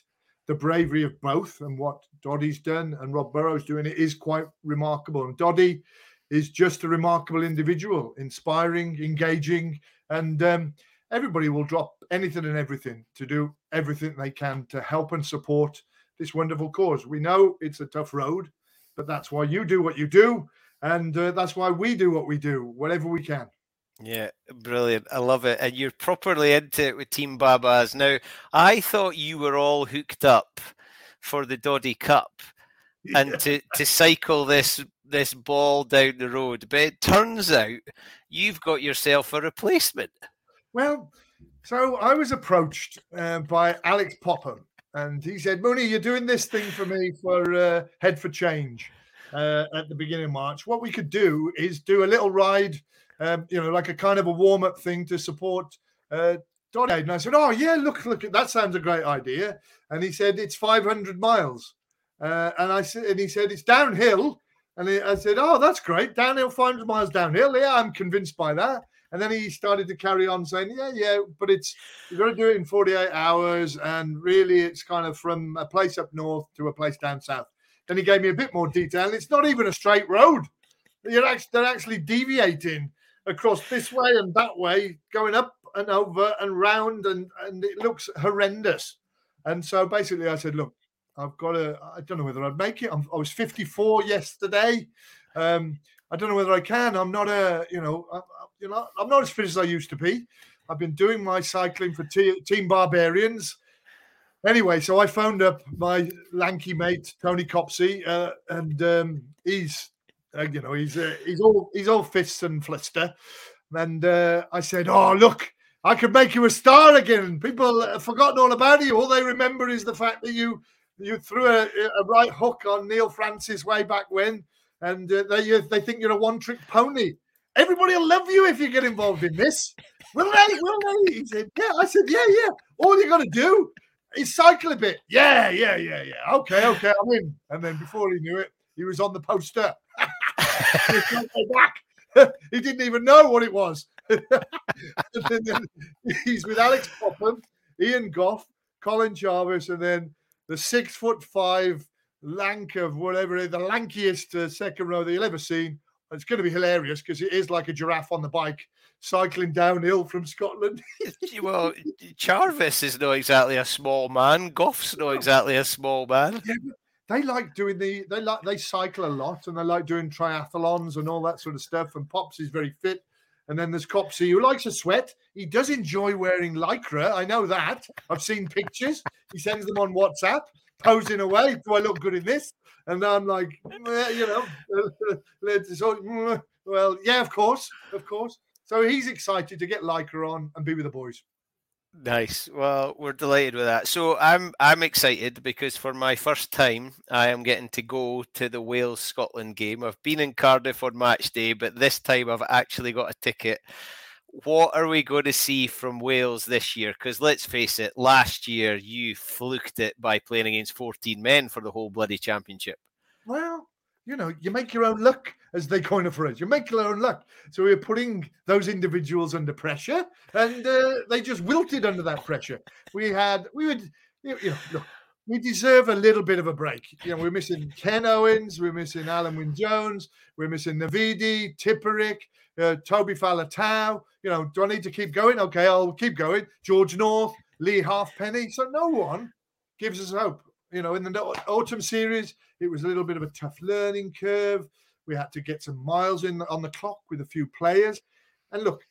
the bravery of both and what Doddie's done and Rob Burrow's doing it is quite remarkable. And Doddie is just a remarkable individual, inspiring, engaging, and um, everybody will drop anything and everything to do everything they can to help and support this wonderful cause. We know it's a tough road, but that's why you do what you do, and uh, that's why we do what we do, whatever we can. Yeah, brilliant. I love it. And you're properly into it with Team Babas. Now, I thought you were all hooked up for the Doddie Cup <laughs> and to, to cycle this this ball down the road. But it turns out you've got yourself a replacement. Well, so I was approached uh, by Alex Popham, and he said, Mooney, you're doing this thing for me for uh, Head for Change uh, at the beginning of March. What we could do is do a little ride, um, you know, like a kind of a warm up thing to support uh, Doddie. And I said, Oh, yeah, look, look, that sounds a great idea. And he said, It's 500 miles. Uh, and I said, and he said, It's downhill. And I said, Oh, that's great. Downhill, 500 miles downhill. Yeah, I'm convinced by that. And then he started to carry on saying, Yeah, yeah, but it's you've got to do it in 48 hours. And really, it's kind of from a place up north to a place down south. Then he gave me a bit more detail. It's not even a straight road. You're actually, they're actually deviating across this way and that way, going up and over and round, and, and it looks horrendous. And so basically, I said, Look, I've got to, I don't know whether I'd make it. I'm, i was 54 yesterday. Um, I don't know whether I can. I'm not a, you know, I, you know, I'm not as fit as I used to be. I've been doing my cycling for t- Team Barbarians. Anyway, so I phoned up my lanky mate Tony Copsey, uh, and um, he's, you know, he's uh, he's all he's all fists and fluster. And uh, I said, "Oh, look, I could make you a star again. People have forgotten all about you. All they remember is the fact that you you threw a, a right hook on Neil Francis way back when, and uh, they they think you're a one trick pony. Everybody will love you if you get involved in this. Will they? Will they? He said, Yeah. I said, Yeah, yeah. All you got to do is cycle a bit. Yeah, yeah, yeah, yeah. Okay, okay, I'm in. And then before he knew it, he was on the poster. <laughs> he didn't even know what it was. <laughs> he's with Alex Popham, Ian Gough, Colin Charvis, and then the six foot five lank of whatever, the lankiest uh, second row that you'll ever seen. It's going to be hilarious because it is like a giraffe on the bike cycling downhill from Scotland. <laughs> <laughs> well, Charvis is not exactly a small man. Gough's not exactly a small man. Yeah, they like doing the they like they cycle a lot and they like doing triathlons and all that sort of stuff. And Pops is very fit. And then there's Copsey who likes to sweat. He does enjoy wearing lycra. I know that. I've seen pictures. He sends them on WhatsApp, posing away. Do I look good in this? And I'm like, you know, <laughs> well, yeah, of course, of course. So he's excited to get Lycra on and be with the boys. Nice. Well, we're delighted with that. So I'm I'm excited because for my first time I am getting to go to the Wales Scotland game. I've been in Cardiff on match day, but this time I've actually got a ticket. What are we going to see from Wales this year? Because let's face it, last year you fluked it by playing against 14 men for the whole bloody championship. Well, you know, you make your own luck, as they coin for us. You make your own luck. So we are putting those individuals under pressure, and uh, they just wilted under that pressure. We had, we would, you know, look, we deserve a little bit of a break. You know, we're missing Ken Owens, we're missing Alun Wyn Jones, we're missing Navidi, Tipuric, uh, Toby Faletau. You know, do I need to keep going? Okay, I'll keep going. George North, Leigh Halfpenny. So no one gives us hope. You know, in the autumn series, it was a little bit of a tough learning curve. We had to get some miles in on the clock with a few players. And look,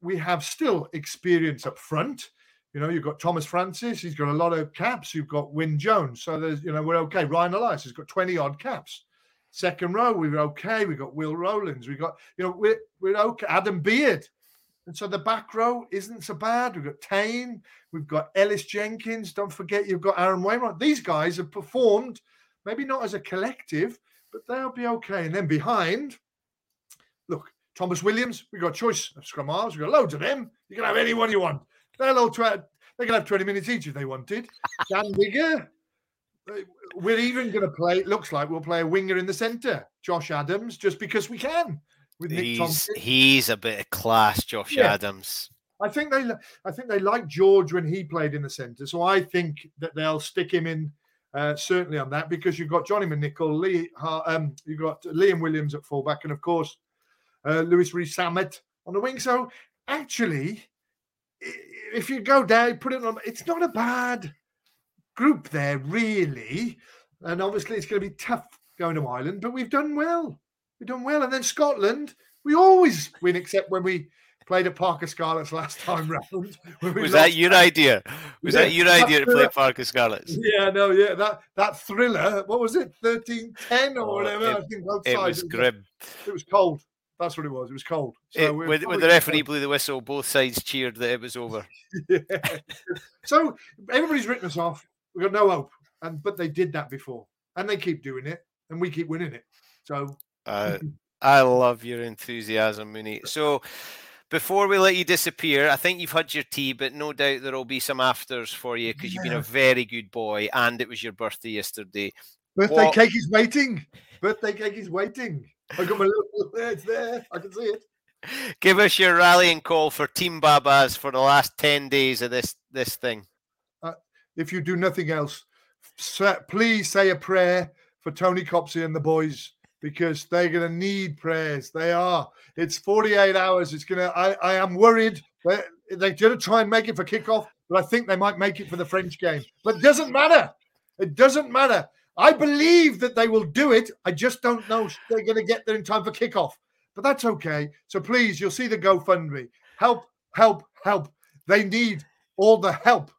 we have still experience up front. You know, you've got Tomas Francis, he's got a lot of caps. You've got Wyn Jones. So there's, you know, we're okay. Ryan Elias has got 20 odd caps. Second row, we were okay. We got Will Rowlands. We got, you know, we're, we're okay. Adam Beard. And so the back row isn't so bad. We've got Taine, we've got Ellis Jenkins. Don't forget you've got Aaron Wainwright. These guys have performed, maybe not as a collective, but they'll be okay. And then behind, look, Tomos Williams, we've got choice of scrum halves. We've got loads of them. You can have anyone you want. They'll all try, they can have 20 minutes each if they wanted. Dan <laughs> Biggar, uh, we're even going to play, it looks like we'll play a winger in the centre, Josh Adams, just because we can with Nick he's, Thompson. He's a bit of class, Josh yeah. Adams. I think they, I think they like George when he played in the centre, so I think that they'll stick him in uh, certainly on that because you've got Johnny McNicholl, Lee, um, you've got Liam Williams at fullback, and of course uh, Louis Rees Zammit on the wing. So actually, if you go down, put it on, it's not a bad group there, really. And obviously, it's going to be tough going to Ireland, but we've done well. We've done well. And then Scotland, we always win, except when we played at Parc y Scarlets last time round. <laughs> Was that your idea? Was yeah, that your idea to play Parc y Scarlets? Yeah, no, yeah, that that thriller. What was it, thirteen ten or oh, whatever? It, I think it was grim. It was cold. That's what it was. It was cold. So it, when, when, the referee blew the whistle, both sides cheered that it was over. <laughs> yeah. So everybody's written us off. We've got no hope, and but they did that before, and they keep doing it, and we keep winning it. So uh, I love your enthusiasm, Mooney. So before we let you disappear, I think you've had your tea, but no doubt there will be some afters for you because you've been a very good boy, and it was your birthday yesterday. Birthday what... cake is waiting. Birthday cake is waiting. I got my little there it's there. I can see it. Give us your rallying call for Team Babas for the last ten days of this this thing. Uh, if you do nothing else, please say a prayer for Tony Copsey and the boys because they're going to need prayers. They are. It's 48 hours. It's going to. I, I am worried. They're, they're going to try and make it for kickoff, but I think they might make it for the French game. But it doesn't matter. It doesn't matter. I believe that they will do it. I just don't know if they're going to get there in time for kickoff. But that's okay. So please, you'll see the GoFundMe. Help, help, help. They need all the help.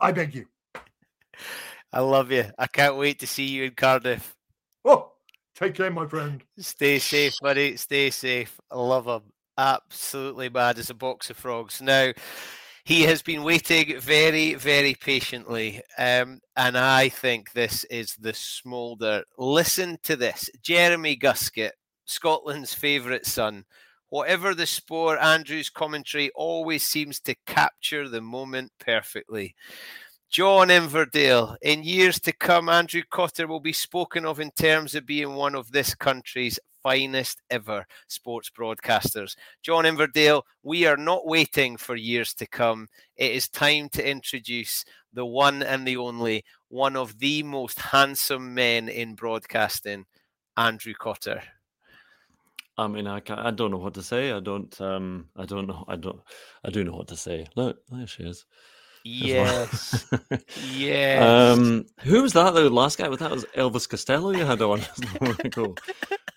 I beg you. I love you. I can't wait to see you in Cardiff. Oh, take care, my friend. Stay safe, buddy. Stay safe. I love him. Absolutely mad as a box of frogs. Now, he has been waiting very, very patiently. Um, and I think this is the smolder. Listen to this Jeremy Guscott, Scotland's favourite son. Whatever the sport, Andrew's commentary always seems to capture the moment perfectly. John Inverdale. In years to come, Andrew Cotter will be spoken of in terms of being one of this country's finest ever sports broadcasters. John Inverdale, we are not waiting for years to come. It is time to introduce the one and the only, one of the most handsome men in broadcasting, Andrew Cotter. I mean, I, I don't know what to say. I don't. Um, I don't know. I don't. I do know what to say. Look, there she is. Yes. <laughs> yes. Um, who was that? The last guy? That was Elvis Costello. You had on. <laughs> cool. <laughs>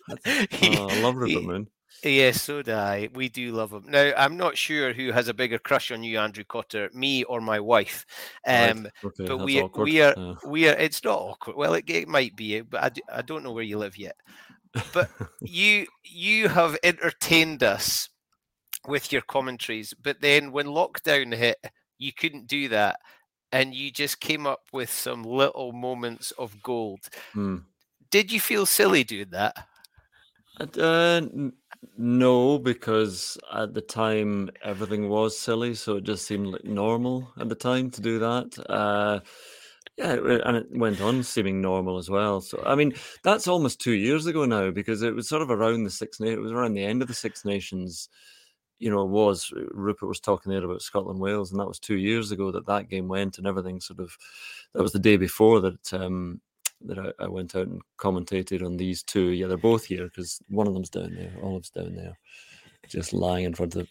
Oh, I love Rupert Moon. Yes, so do I. We do love him. Now, I'm not sure who has a bigger crush on you, Andrew Cotter, me or my wife. Um, right. okay, but we awkward. we are yeah. we are. It's not awkward. Well, it, it might be, but I, do, I don't know where you live yet. But you you have entertained us with your commentaries, but then when lockdown hit, you couldn't do that. And you just came up with some little moments of gold. Hmm. Did you feel silly doing that? Uh, no, because at the time everything was silly, so it just seemed like normal at the time to do that. Uh, yeah, and it went on seeming normal as well. So, I mean, that's almost two years ago now because it was sort of around the Six Nations. It was around the end of the Six Nations you know, was uh, Rupert was talking there about Scotland Wales, and that was two years ago that that game went, and everything sort of that was the day before that um, that I, I, went out and commentated on these two. Yeah, they're both here because one of them's down there, Olive's down there, just lying in front of the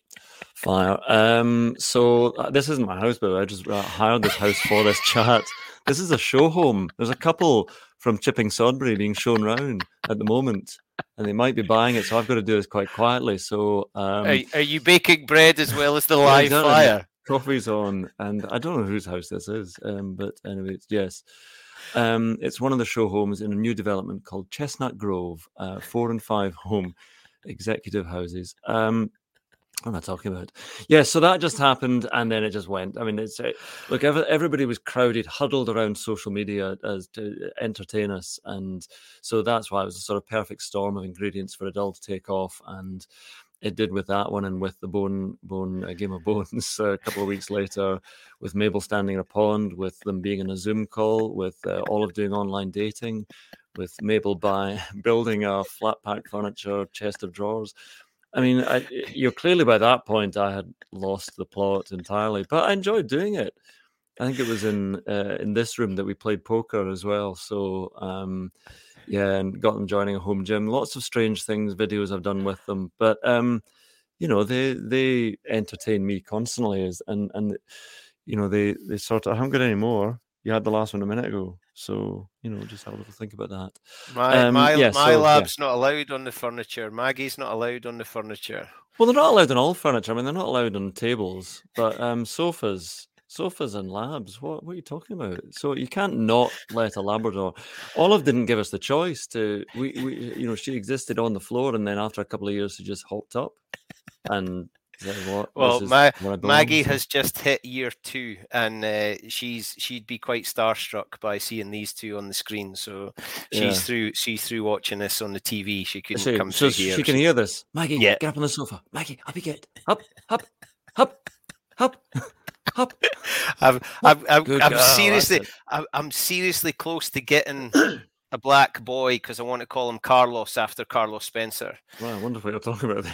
fire. Um, so uh, this isn't my house, but I just uh, hired this house for this <laughs> chat. This is a show home. There's a couple from Chipping Sodbury being shown around at the moment and they might be buying it. So I've got to do this quite quietly. So, um, are, are, you baking bread as well as the <laughs> live yeah, fire? Coffee's on, and I don't know whose house this is, um, but anyway, yes. Um, it's one of the show homes in a new development called Chestnut Grove, uh, four and five home executive houses. Um, am I talking about? Yeah, so that just happened, and then it just went. I mean, it's uh, look, every, everybody was crowded, huddled around social media as to entertain us, and so that's why it was a sort of perfect storm of ingredients for it all to take off, and it did with that one, and with the bone bone uh, game of bones <laughs> uh, a couple of weeks later, with Mabel standing in a pond, with them being in a Zoom call, with uh, Olive doing online dating, with Mabel by <laughs> building a flat pack furniture chest of drawers I mean, I, you're clearly by that point I had lost the plot entirely, but I enjoyed doing it. I think it was in uh, in this room that we played poker as well. So um, yeah, and got them joining a home gym. Lots of strange things, videos I've done with them, but um, you know they they entertain me constantly, as and and you know they they sort of I haven't got any more. You had the last one a minute ago, so you know, just have a little think about that. My Um, my, yeah, my so, yeah. lab's not allowed on the furniture. Maggie's not allowed on the furniture. Well, they're not allowed on all furniture. I mean, they're not allowed on tables, but um, sofas, sofas and labs. What, what are you talking about? So you can't not let a Labrador. Olive didn't give us the choice to. We, we, you know, she existed on the floor, and then after a couple of years, she just hopped up and "What? Well, Ma- Maggie so- has just hit year two, and uh, she's she'd be quite starstruck by seeing these two on the screen. So she's Yeah. through she's through watching this on the TV. She couldn't She, come so through here. she can hear this. Maggie, Yeah. get up on the sofa. Maggie, up you get. Up, up, up, up, up. I'm, I'm, I'm, I'm seriously. I'm, I'm seriously close to getting <clears throat> a black boy because I want to call him Carlos after Carlos Spencer. Well, I wonder what you're talking about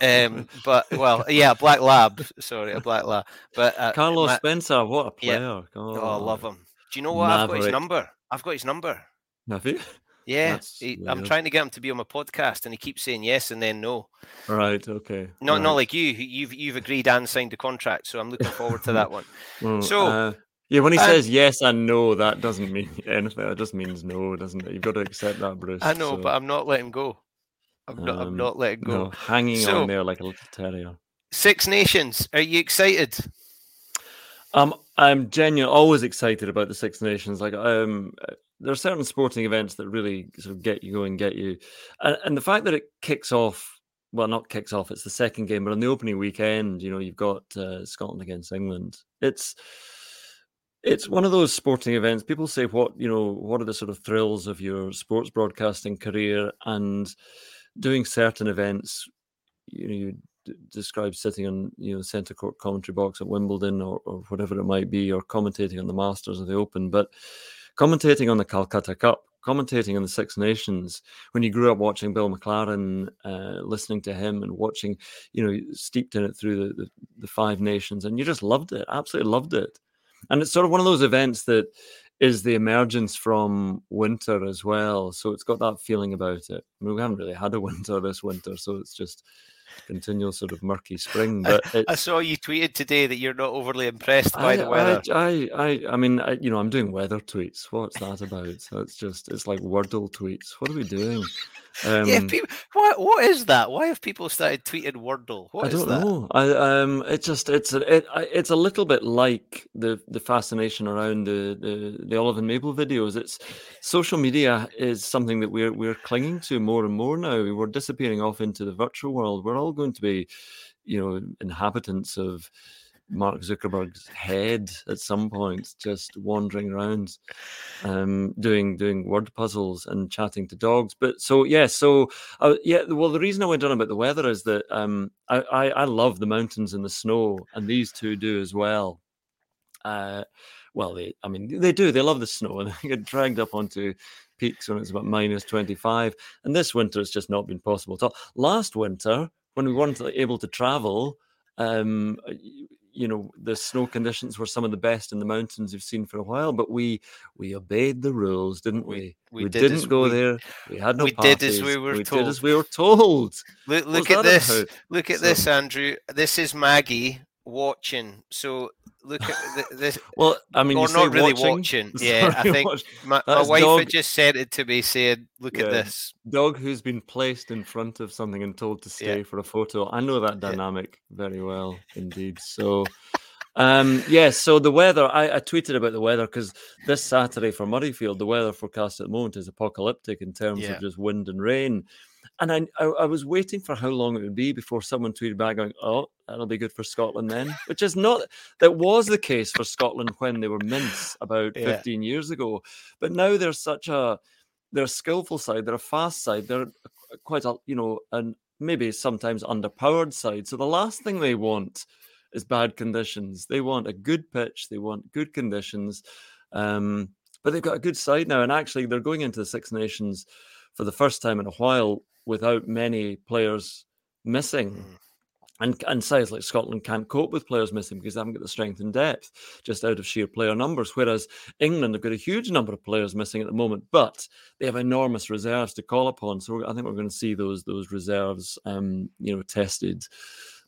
there. <laughs> Um, but well, yeah, a black lab. Sorry, a black lab. But uh, Carlos Ma- Spencer, what a Yeah. player! oh, I love him. Do you know what? I've got his number. I've got his number. Have you? Yeah, he, I'm trying to get him to be on my podcast, and he keeps saying yes and then no. Right. Okay. Not not like you. You've you've agreed and signed the contract, so I'm looking forward to that one. <laughs> Well, So, uh, yeah, when he um, says yes and no, that doesn't mean <laughs> anything. It just means no, doesn't it? You've got to accept that, Bruce. I know, so, but I'm not letting go. I'm not. I'm um, not letting go. no, hanging So- on there like a little terrier. Six Nations. Are you excited? Um, I'm genuinely always excited about the Six Nations. Like, um, there are certain sporting events that really sort of get you going, get you, and, and the fact that it kicks off. Well, not kicks off. It's the second game, but on the opening weekend, you know, you've got uh, Scotland against England. It's it's one of those sporting events. People say, "What you know? What are the sort of thrills of your sports broadcasting career?" And doing certain events, you know, you d- describe sitting on you know centre court commentary box at Wimbledon or, or whatever it might be, or commentating on the Masters or the Open, but commentating on the Calcutta Cup, commentating on the Six Nations. When you grew up watching Bill McLaren, uh, listening to him and watching, you know, steeped in it through the, the the Five Nations, and you just loved it, absolutely loved it. And it's sort of one of those events that is the emergence from winter as well. So it's got that feeling about it. I mean, we haven't really had a <laughs> winter this winter, so it's just continual sort of murky spring. But I it's, saw you tweeted today that you're not overly impressed by I, the weather. I, I, I, I mean, I, you know, I'm doing weather tweets. What's that about? So it's just, it's like Wordle tweets. What are we doing? Um, yeah, people, what what is that? Why have people started tweeting Wordle? What I don't that? know. I um, it just it's a, it, it's a little bit like the the fascination around the the the Olive and Mabel videos. It's social media is something that we're we're clinging to more and more now. We're disappearing off into the virtual world. We're all going to be, you know, inhabitants of Mark Zuckerberg's head at some point, just wandering around, um, doing doing word puzzles and chatting to dogs. But so yeah, so uh, yeah. Well, the reason I went on about the weather is that um, I, I I love the mountains and the snow, and these two do as well. Uh, well, they I mean they do. They love the snow, and <laughs> they get dragged up onto peaks when it's about minus twenty five. And this winter, it's just not been possible at all. Last winter, when we weren't able to travel, um, you know, the snow conditions were some of the best in the mountains you've seen for a while. But we we obeyed the rules, didn't we? we We, did didn't as go we- there. We had no we did as we were we told. did as we were told. Look, look at this. about? Look at So- this, Andrew. This is Maggie watching. So look at th- this. <laughs> Well, I mean, or not really watching. watching. <laughs> Yeah, I think watch- my, my wife dog- had just sent it to me saying, "Look at this." dog who's been placed in front of something and told to stay for a photo. I know that dynamic very well indeed. So, um, yes. so the weather. I, I tweeted about the weather because this Saturday for Murrayfield, the weather forecast at the moment is apocalyptic in terms Yeah. of just wind and rain. And I, I, I was waiting for how long it would be before someone tweeted back going, "Oh, that'll be good for Scotland then," which is not. That was the case for Scotland when they were mints about Yeah. 15 years ago, but now they're such a they're a skillful side, they're a fast side, they're quite a you know, and maybe sometimes underpowered side. So the last thing they want is bad conditions. They want a good pitch, they want good conditions. Um, but they've got a good side now, and actually they're going into the Six Nations for the first time in a while without many players missing. Mm. And, and sides like Scotland can't cope with players missing because they haven't got the strength and depth just out of sheer player numbers. Whereas England have got a huge number of players missing at the moment, but they have enormous reserves to call upon. So I think we're going to see those those reserves, um, you know, tested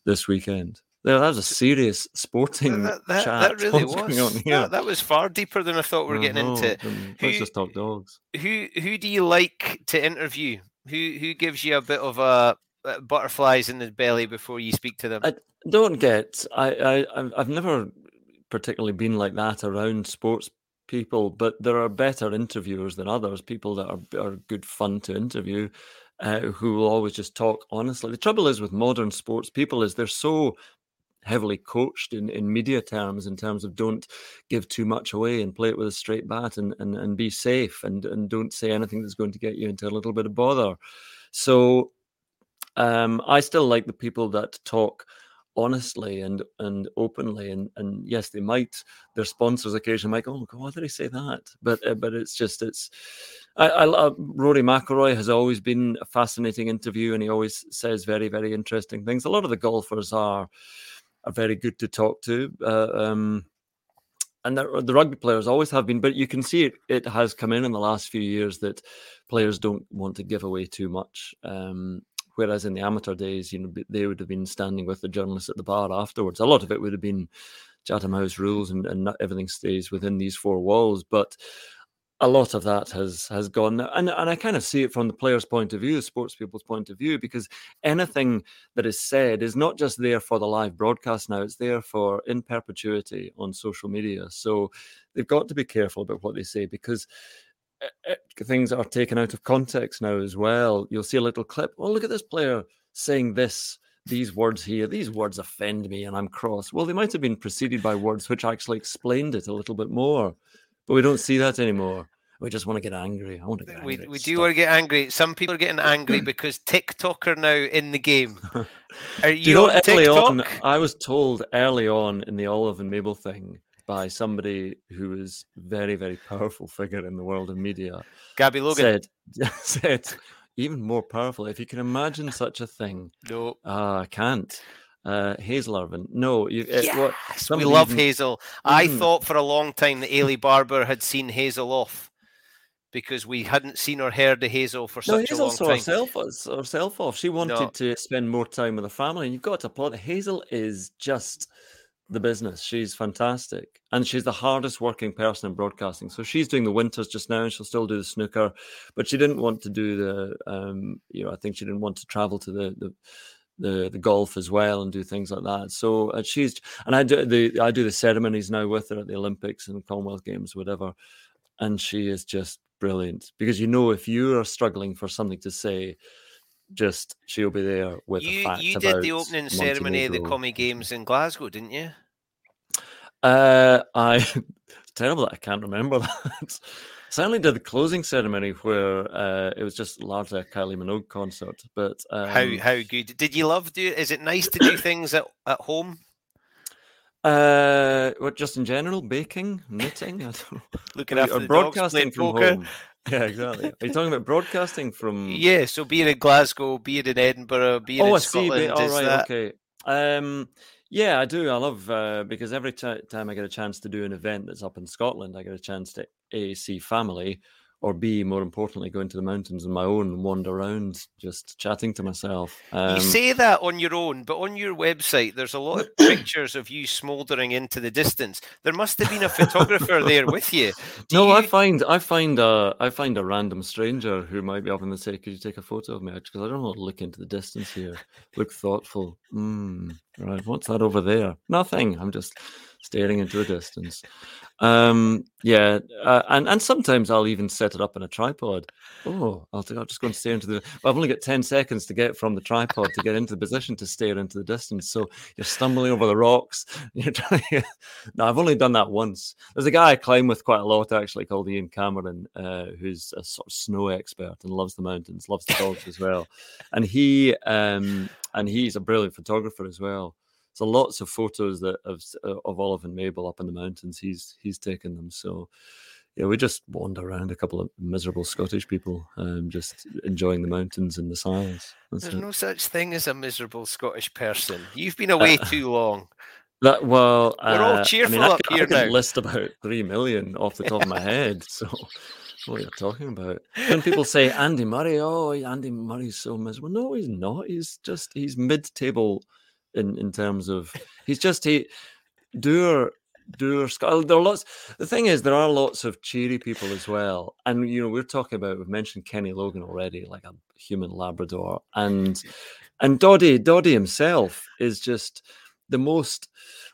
this weekend. There, that was a serious sporting That, that, chat. that <laughs> really was. on here? That, that was far deeper than I thought we were getting know, into. Let's just talk dogs. Who who do you like to interview? Who who gives you a bit of a uh, butterflies in the belly before you speak to them? I don't get. I, I I've- I've never particularly been like that around sports people, but there are better interviewers than others. People that are are good fun to interview, uh, who will always just talk honestly. The trouble is with modern sports people is they're so heavily coached in, in media terms in terms of don't give too much away and play it with a straight bat and, and, and be safe and, and don't say anything that's going to get you into a little bit of bother. So um, I still like the people that talk honestly and and openly and and yes they might their sponsors occasionally might go oh God, why did he say that but uh, but it's just it's I, I Rory McIlroy has always been a fascinating interview and he always says very very interesting things a lot of the golfers are are very good to talk to uh, um and the, the rugby players always have been but you can see it it has come in in the last few years that players don't want to give away too much um Whereas in the amateur days, you know, they would have been standing with the journalists at the bar afterwards. A lot of it would have been Chatham House rules, and, and everything stays within these four walls. But a lot of that has has gone, and and I kind of see it from the player's point of view, the sports people's point of view, because anything that is said is not just there for the live broadcast now; it's there for in perpetuity on social media. So they've got to be careful about what they say because uh, uh, things are taken out of context now as well. You'll see a little clip. Well, look at this player saying this, these words here. These words offend me, and I'm cross. Well, they might have been preceded by words which actually explained it a little bit more, but we don't see that anymore. We just want to get angry. I want to get we, angry. we at do want to get angry. Some people are getting angry <clears throat> because TikTok are now in the game. <laughs> Are you, you know on early TikTok? on? I was told early on in the Olive and Mabel thing by somebody who is very, very powerful figure in the world of media. Gabby Logan. said <laughs> said even more powerful. If you can imagine such a thing, No. uh, I can't. Uh, Hazel Irvine, no, you. What, Yes, we love even- Hazel. I Mhm. thought for a long time that Eilidh Barbour had seen Hazel off because we hadn't seen or heard of Hazel for No, such a Hazel long saw time. herself, herself off. She wanted No. to spend more time with her family, and you've got to applaud. Hazel is just the business. She's fantastic, and she's the hardest working person in broadcasting. So she's doing the winters just now, and she'll still do the snooker, but she didn't want to do the. Um, you know, I think she didn't want to travel to the the. The, the golf as well and do things like that. So uh, she's and I do the I do the ceremonies now with her at the Olympics and Commonwealth Games, whatever. And she is just brilliant because you know if you are struggling for something to say, just she'll be there with the You, facts you did the opening ceremony of the Montenegro. Commie Games in Glasgow, didn't you? Uh, I <laughs> terrible that I can't remember <laughs> that. Certainly did the closing ceremony where uh, it was just largely a Kylie Minogue concert. But um, how how good did you love do? Is it nice to do <coughs> things at, at home? Uh, what just in general, baking, knitting, I don't know. <laughs> Looking after dogs, broadcasting playing from poker? home. Yeah, exactly. Are you talking about broadcasting from? <laughs> Yeah, so being in Glasgow, being in Edinburgh, being oh, in I see. Scotland, All is right, that okay. Um, yeah, I do. I love uh, because every ti time I get a chance to do an event that's up in Scotland, I get a chance to a see family, or b more importantly, go into the mountains on my own and wander around, just chatting to myself. Um, you say that on your own, but on your website, there's a lot of <coughs> pictures of you smouldering into the distance. There must have been a photographer there with you. Do no, I find I find a I find a random stranger who might be up and they say, "Could you take a photo of me?" Because I don't want to look into the distance here. Look thoughtful. Mm, right, what's that over there? Nothing. I'm just staring into the distance. Um, yeah, uh, and and sometimes I'll even set it up in a tripod. Oh, I'll, I'll just go and stare into the. I've only got ten seconds to get from the tripod to get into the position to stare into the distance. So you're stumbling over the rocks. <laughs> You're trying. no, I've only done that once. There's a guy I climb with quite a lot actually called Ian Cameron, uh, who's a sort of snow expert and loves the mountains, loves the dogs as well, and he um and he's a brilliant photographer as well. So lots of photos that of uh, of Olive and Mabel up in the mountains. He's he's taken them. So yeah, we just wander around a couple of miserable Scottish people, um, just enjoying the mountains and the silence. That's There's it. no such thing as a miserable Scottish person. You've been <laughs> away too long. That well, We're all uh, cheerful I mean, I up could, here I could now. list about three million off the top of my <laughs> head. So, what are you talking about? When people say Andy Murray, oh, Andy Murray's so miserable. No, he's not. He's just he's mid-table in in terms of he's just he Doer Doer There are lots. The thing is, there are lots of cheery people as well, and you know we're talking about we've mentioned Kenny Logan already, like a human Labrador, and and Doddie Doddie himself is just the most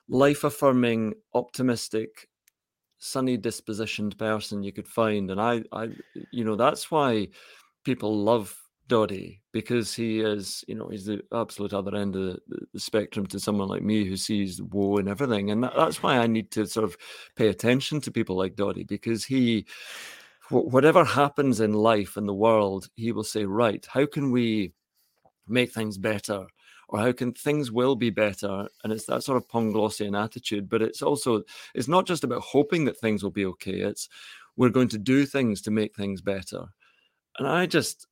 life affirming, optimistic, sunny dispositioned person you could find. And I, I, you know, that's why people love Doddie because he is, you know, he's the absolute other end of the, the spectrum to someone like me who sees woe and everything. And that, that's why I need to sort of pay attention to people like Doddie because he, whatever happens in life in the world, he will say, right, how can we make things better? or how can things will be better and it's that sort of panglossian attitude but it's also it's not just about hoping that things will be okay it's we're going to do things to make things better and i just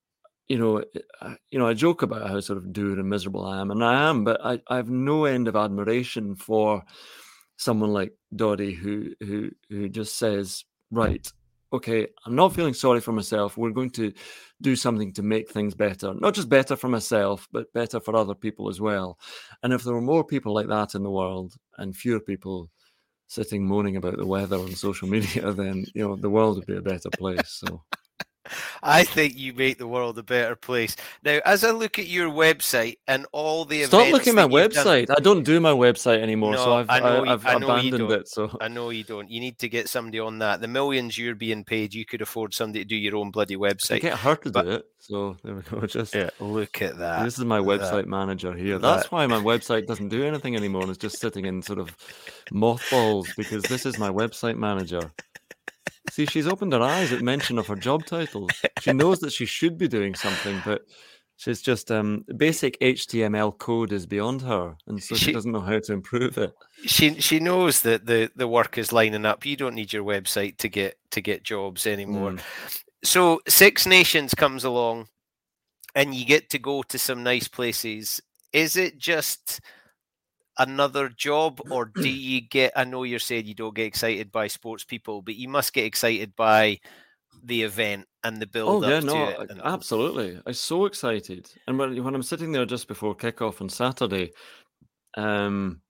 you know eh, you know i joke about how sort of dour and miserable i am and i am but i, I have no end of admiration for someone like doddie who who who just says right okay, I'm not feeling sorry for myself. We're going to do something to make things better, not just better for myself, but better for other people as well. And if there were more people like that in the world and fewer people sitting moaning about the weather on social <laughs> media, then you know the world would be a better place. So. I think you make the world a better place. Now, as I look at your website and all the stop looking at my website. Done... I don't do my website anymore, no, so I've, I know, I've I know abandoned it. So I know you don't. You need to get somebody on that. The millions you're being paid, you could afford somebody to do your own bloody website. I get her to but... do it. So there we go. <laughs> Just yeah, look at that. This is my website that. manager here. That's that. why my website doesn't do anything anymore. and It's just sitting in sort of mothballs because this is my website manager. See, she's opened her eyes at mention of her job title. She knows that she should be doing something, but she's just um basic HTML code is beyond her, and so she, she, doesn't know how to improve it. She she knows that the the work is lining up. You don't need your website to get to get jobs anymore. Mm. So Six Nations comes along, and you get to go to some nice places. Is it just another job <clears throat> or do you get i know you're saying you don't get excited by sports people but you must get excited by the event and the build oh yeah no and... absolutely i'm so excited. And when, when i'm sitting there just before kickoff on saturday um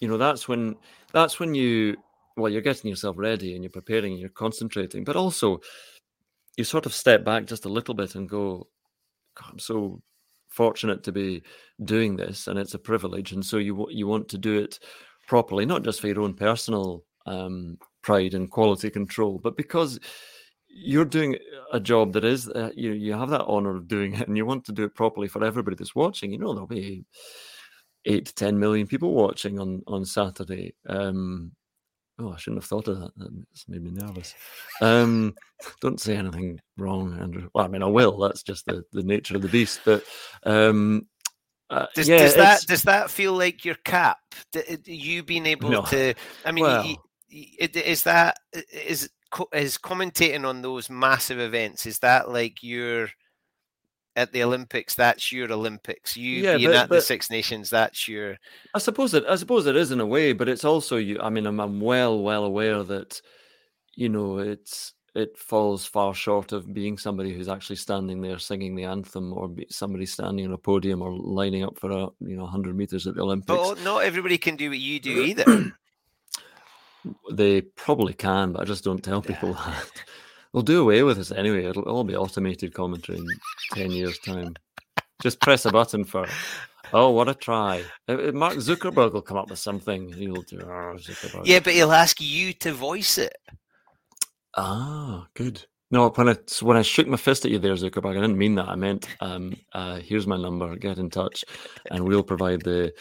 you know that's when that's when you well you're getting yourself ready and you're preparing and you're concentrating but also you sort of step back just a little bit and go i'm so fortunate to be doing this, and it's a privilege. And so you you want to do it properly, not just for your own personal um, pride and quality control, but because you're doing a job that is uh, you you have that honor of doing it, and you want to do it properly for everybody that's watching. You know there'll be eight to ten million people watching on on Saturday. Um, Oh, I shouldn't have thought of that. That's made me nervous. Um, <laughs> don't say anything wrong, Andrew. Well, I mean, I will. That's just the, the nature of the beast. But um, uh, does, yeah, does that does that feel like your cap? You being able no. to? I mean, well, is that is is commentating on those massive events? Is that like your at the Olympics, that's your Olympics. You yeah, being but, at but, the Six Nations, that's your. I suppose it. I suppose it is in a way, but it's also you. I mean, I'm, I'm well, well aware that, you know, it's it falls far short of being somebody who's actually standing there singing the anthem, or somebody standing on a podium, or lining up for a you know 100 meters at the Olympics. But not everybody can do what you do either. <clears throat> they probably can, but I just don't tell people that. We'll do away with this anyway. It'll all be automated commentary in 10 years' time. Just press a button for, oh, what a try. Uh, uh, Mark Zuckerberg will come up with something. He'll do, oh, Yeah, but he'll ask you to voice it. Ah, good. No, when I when I shook my fist at you there, Zuckerberg, I didn't mean that. I meant, um, uh, here's my number. Get in touch, and we'll provide the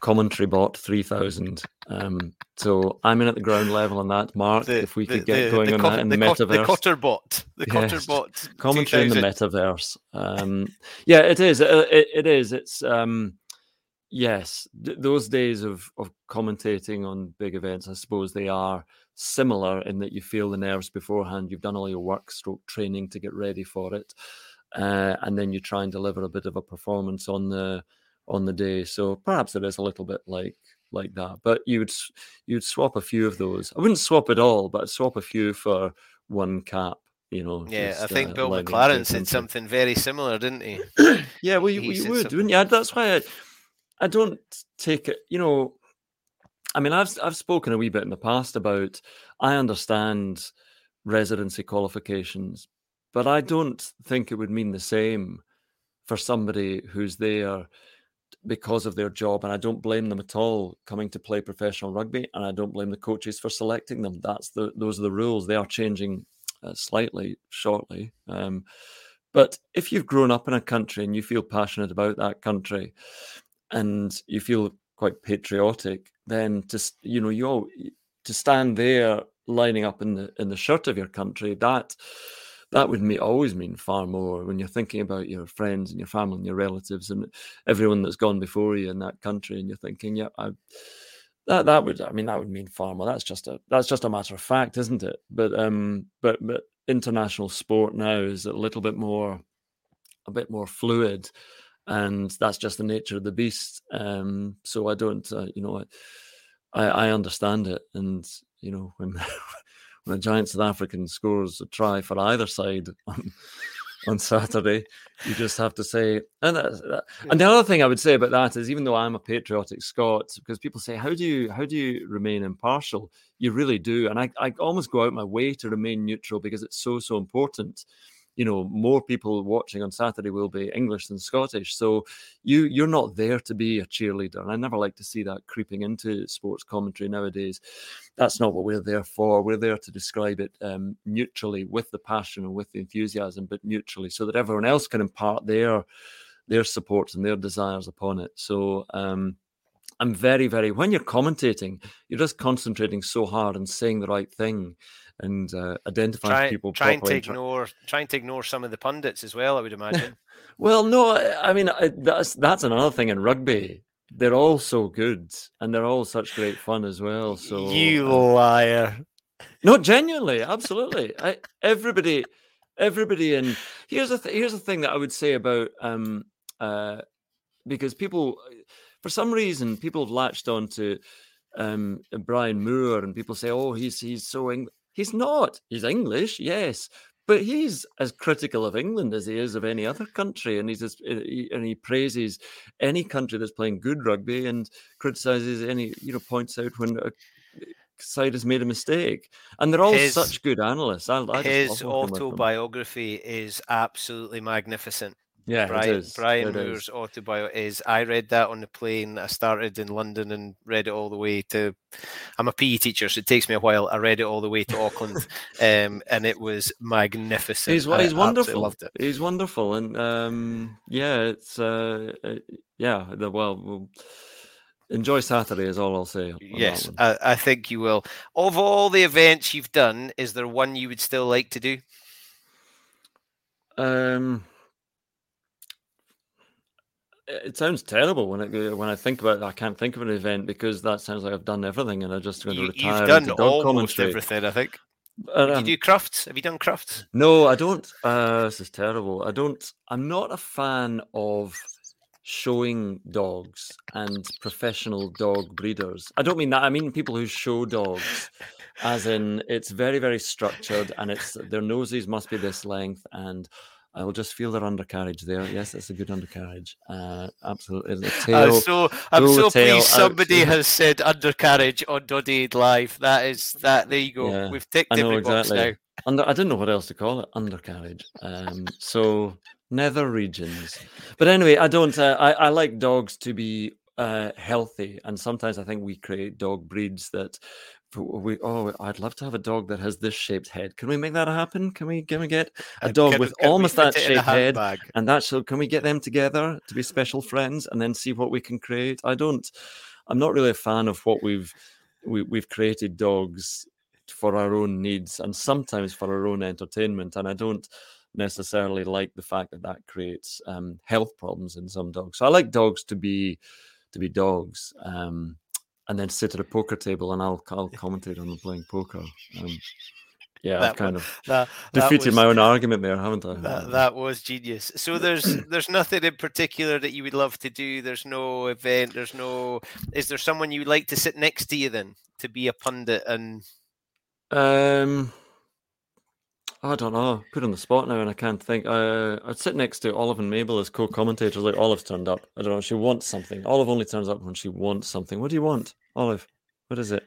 commentary bot three thousand. Um, so I'm in at the ground level on that. Mark, the, if we could get the, going on that in the, metaverse, the Cotter bot, the Cotter bot, commentary in the metaverse. Um, yeah, it is. It, uh, it, it is. It's um, yes, th- those days of of commentating on big events. I suppose they are similar in that you feel the nerves beforehand. You've done all your work stroke training to get ready for it, uh, and then you try and deliver a bit of a performance on the on the day. So perhaps it is a little bit like like that. But you'd you'd swap a few of those. I wouldn't swap it all, but I'd swap a few for one cap. You know. Yeah, just, I think uh, Bill McLaren said something very similar, didn't he? <clears throat> yeah, well, you, you would, wouldn't you? That's why. I, I don't take it. You know, I mean, I've I've spoken a wee bit in the past about. I understand residency qualifications, but I don't think it would mean the same for somebody who's there because of their job. And I don't blame them at all coming to play professional rugby. And I don't blame the coaches for selecting them. That's the those are the rules. They are changing uh, slightly shortly. Um, but if you've grown up in a country and you feel passionate about that country, and you feel quite patriotic, then to you know you to stand there lining up in the in the shirt of your country that that would mean, always mean far more when you're thinking about your friends and your family and your relatives and everyone that's gone before you in that country, and you're thinking, yeah, I, that that would, I mean, that would mean far more. That's just a that's just a matter of fact, isn't it? But um, but but international sport now is a little bit more, a bit more fluid, and that's just the nature of the beast. Um, so I don't, uh, you know, I I understand it, and you know when <laughs> when a giant South African scores a try for either side <laughs> on, on Saturday, you just have to say. And that, and the other thing I would say about that is, even though I'm a patriotic Scot, because people say, "How do you how do you remain impartial?" You really do, and I I almost go out my way to remain neutral because it's so so important you know more people watching on saturday will be english than scottish. So you you're not there to be a cheerleader and i never like to see that creeping into sports commentary nowadays. That's not what we're there for. We're there to describe it um, neutrally with the passion and with the enthusiasm but neutrally so that everyone else can impart their their supports and their desires upon it. So um, I'm very, very, when you're commentating, you're just concentrating so hard on saying the right thing and uh, identifying Try, people. Trying to ignore, trying to ignore some of the pundits as well. I would imagine. <laughs> well, no, I mean that's that's another thing in rugby. They're all so good, and they're all such great fun as well. So you uh, liar! No, genuinely, absolutely. I, everybody, everybody, and here's a th- here's the thing that I would say about um uh because people, for some reason, people have latched on to um, Brian Moore, and people say, "Oh, he's he's so Eng-. He's not. He's English, yes, but he's as critical of England as he is of any other country, and he's as, uh, and he praises any country that's playing good rugby and criticizes any you know points out when a side has made a mistake, and they're all his, such good analysts. I, I his autobiography is absolutely magnificent. Yeah, Brian, Brian Moore's autobiography is. I read that on the plane. I started in London and read it all the way to. I'm a PE teacher, so it takes me a while. I read it all the way to Auckland, <laughs> um, and it was magnificent. He's, he's wonderful. Loved it. He's wonderful, and um, yeah, it's uh, uh, yeah. The well, we'll enjoy Saturday is all I'll say. Yes, I, I think you will. Of all the events you've done, is there one you would still like to do? Um it sounds terrible when it when I think about it. I can't think of an event because that sounds like I've done everything and I'm just going to you, retire. You've done almost everything, I think. Um, Did you do crafts? Have you done crafts? No, I don't. Uh, this is terrible. I don't. I'm not a fan of showing dogs and professional dog breeders. I don't mean that. I mean people who show dogs, as in it's very very structured and it's their noses must be this length and I will just feel their undercarriage there. Yes, it's a good undercarriage. Uh, absolutely. Tail, uh, so I'm so pleased somebody out. has said undercarriage on Doddie Live. That is that. There you go. Yeah, We've ticked I know every exactly. box now. Under, I didn't know what else to call it. Undercarriage. Um, so nether regions. But anyway, I don't. Uh, I, I like dogs to be uh, healthy, and sometimes I think we create dog breeds that we oh i'd love to have a dog that has this shaped head. Can we make that happen? Can we can we get a dog can, with can almost that shaped head and that so can we get them together to be special friends and then see what we can create? I don't i'm not really a fan of what we've we, we've created dogs for our own needs and sometimes for our own entertainment and i don't necessarily like the fact that that creates um, health problems in some dogs. So i like dogs to be to be dogs um, and then sit at a poker table and I'll I'll <laughs> commentate on them playing poker. Um, yeah, that I've kind of that, defeated was, my own <laughs> argument there, haven't I? That, that was genius. So there's <coughs> there's nothing in particular that you would love to do. There's no event. There's no. Is there someone you would like to sit next to you then to be a pundit and? Um. I don't know. Put on the spot now, and I can't think. Uh, I'd sit next to Olive and Mabel as co-commentators. Like Olive's turned up. I don't know. She wants something. Olive only turns up when she wants something. What do you want, Olive? What is it?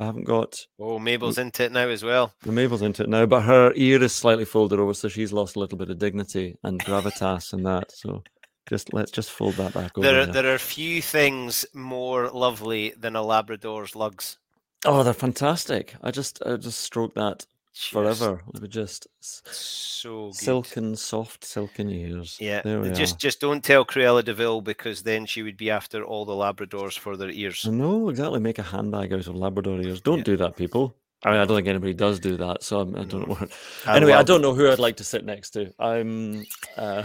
I haven't got. Oh, Mabel's into it now as well. Mabel's into it now, but her ear is slightly folded over, so she's lost a little bit of dignity and gravitas and that. So just let's just fold that back over. There are, there. there are few things more lovely than a Labrador's lugs. Oh, they're fantastic. I just I just stroke that forever. Let me just So good. silken, soft, silken ears. Yeah, just are. just don't tell Cruella de Vil because then she would be after all the Labradors for their ears. No, exactly. Make a handbag out of Labrador ears. Don't do that, people. I mean, I don't think anybody does do that. So I'm, I don't know. what- I Anyway, I don't know who I'd like to sit next to. I'm. Uh,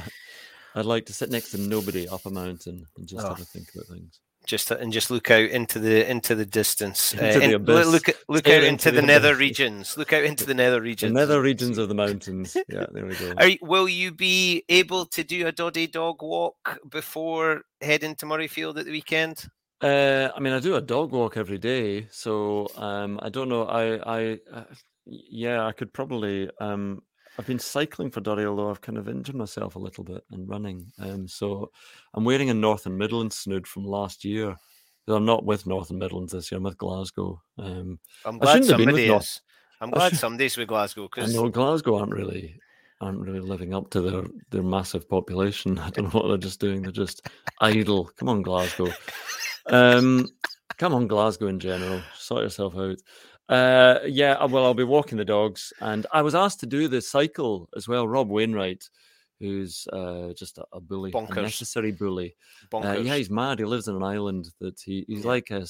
I'd like to sit next to nobody up a mountain and just have Oh. a think about things. Just and just look out into the into the distance. Into uh, the in- look look, out into into the the nether regions. Look out into the nether The regions. nether regions of the mountains. <laughs> Yeah, there we go. Are, will you be able to do a Doddie dog walk before heading to Murrayfield at the weekend? Uh, I mean, I do a dog walk every day, so um, I don't know. I, I, uh, yeah, I could probably. Um, I've been cycling for Derry, although I've kind of injured myself a little bit and running. Um, so I'm wearing a North and Midlands snood from last year. I'm not with North and Midlands this year. I'm with Glasgow. Um, I'm I glad shouldn't have been somebody with North. I'm glad should- somebody's with Glasgow because I know Glasgow aren't really aren't really living up to their their massive population. <laughs> I don't know what they're just doing. They're just idle. Come on, Glasgow. <laughs> Um, come on, Glasgow in general. Sort yourself out. Uh, yeah, uh, well, I'll be walking the dogs, and I was asked to do the cycle as well. Rob Wainwright, who's uh, just a, a bully, a Bonkers. necessary bully. Uh, yeah, he's mad. He lives on an island that he, he's like a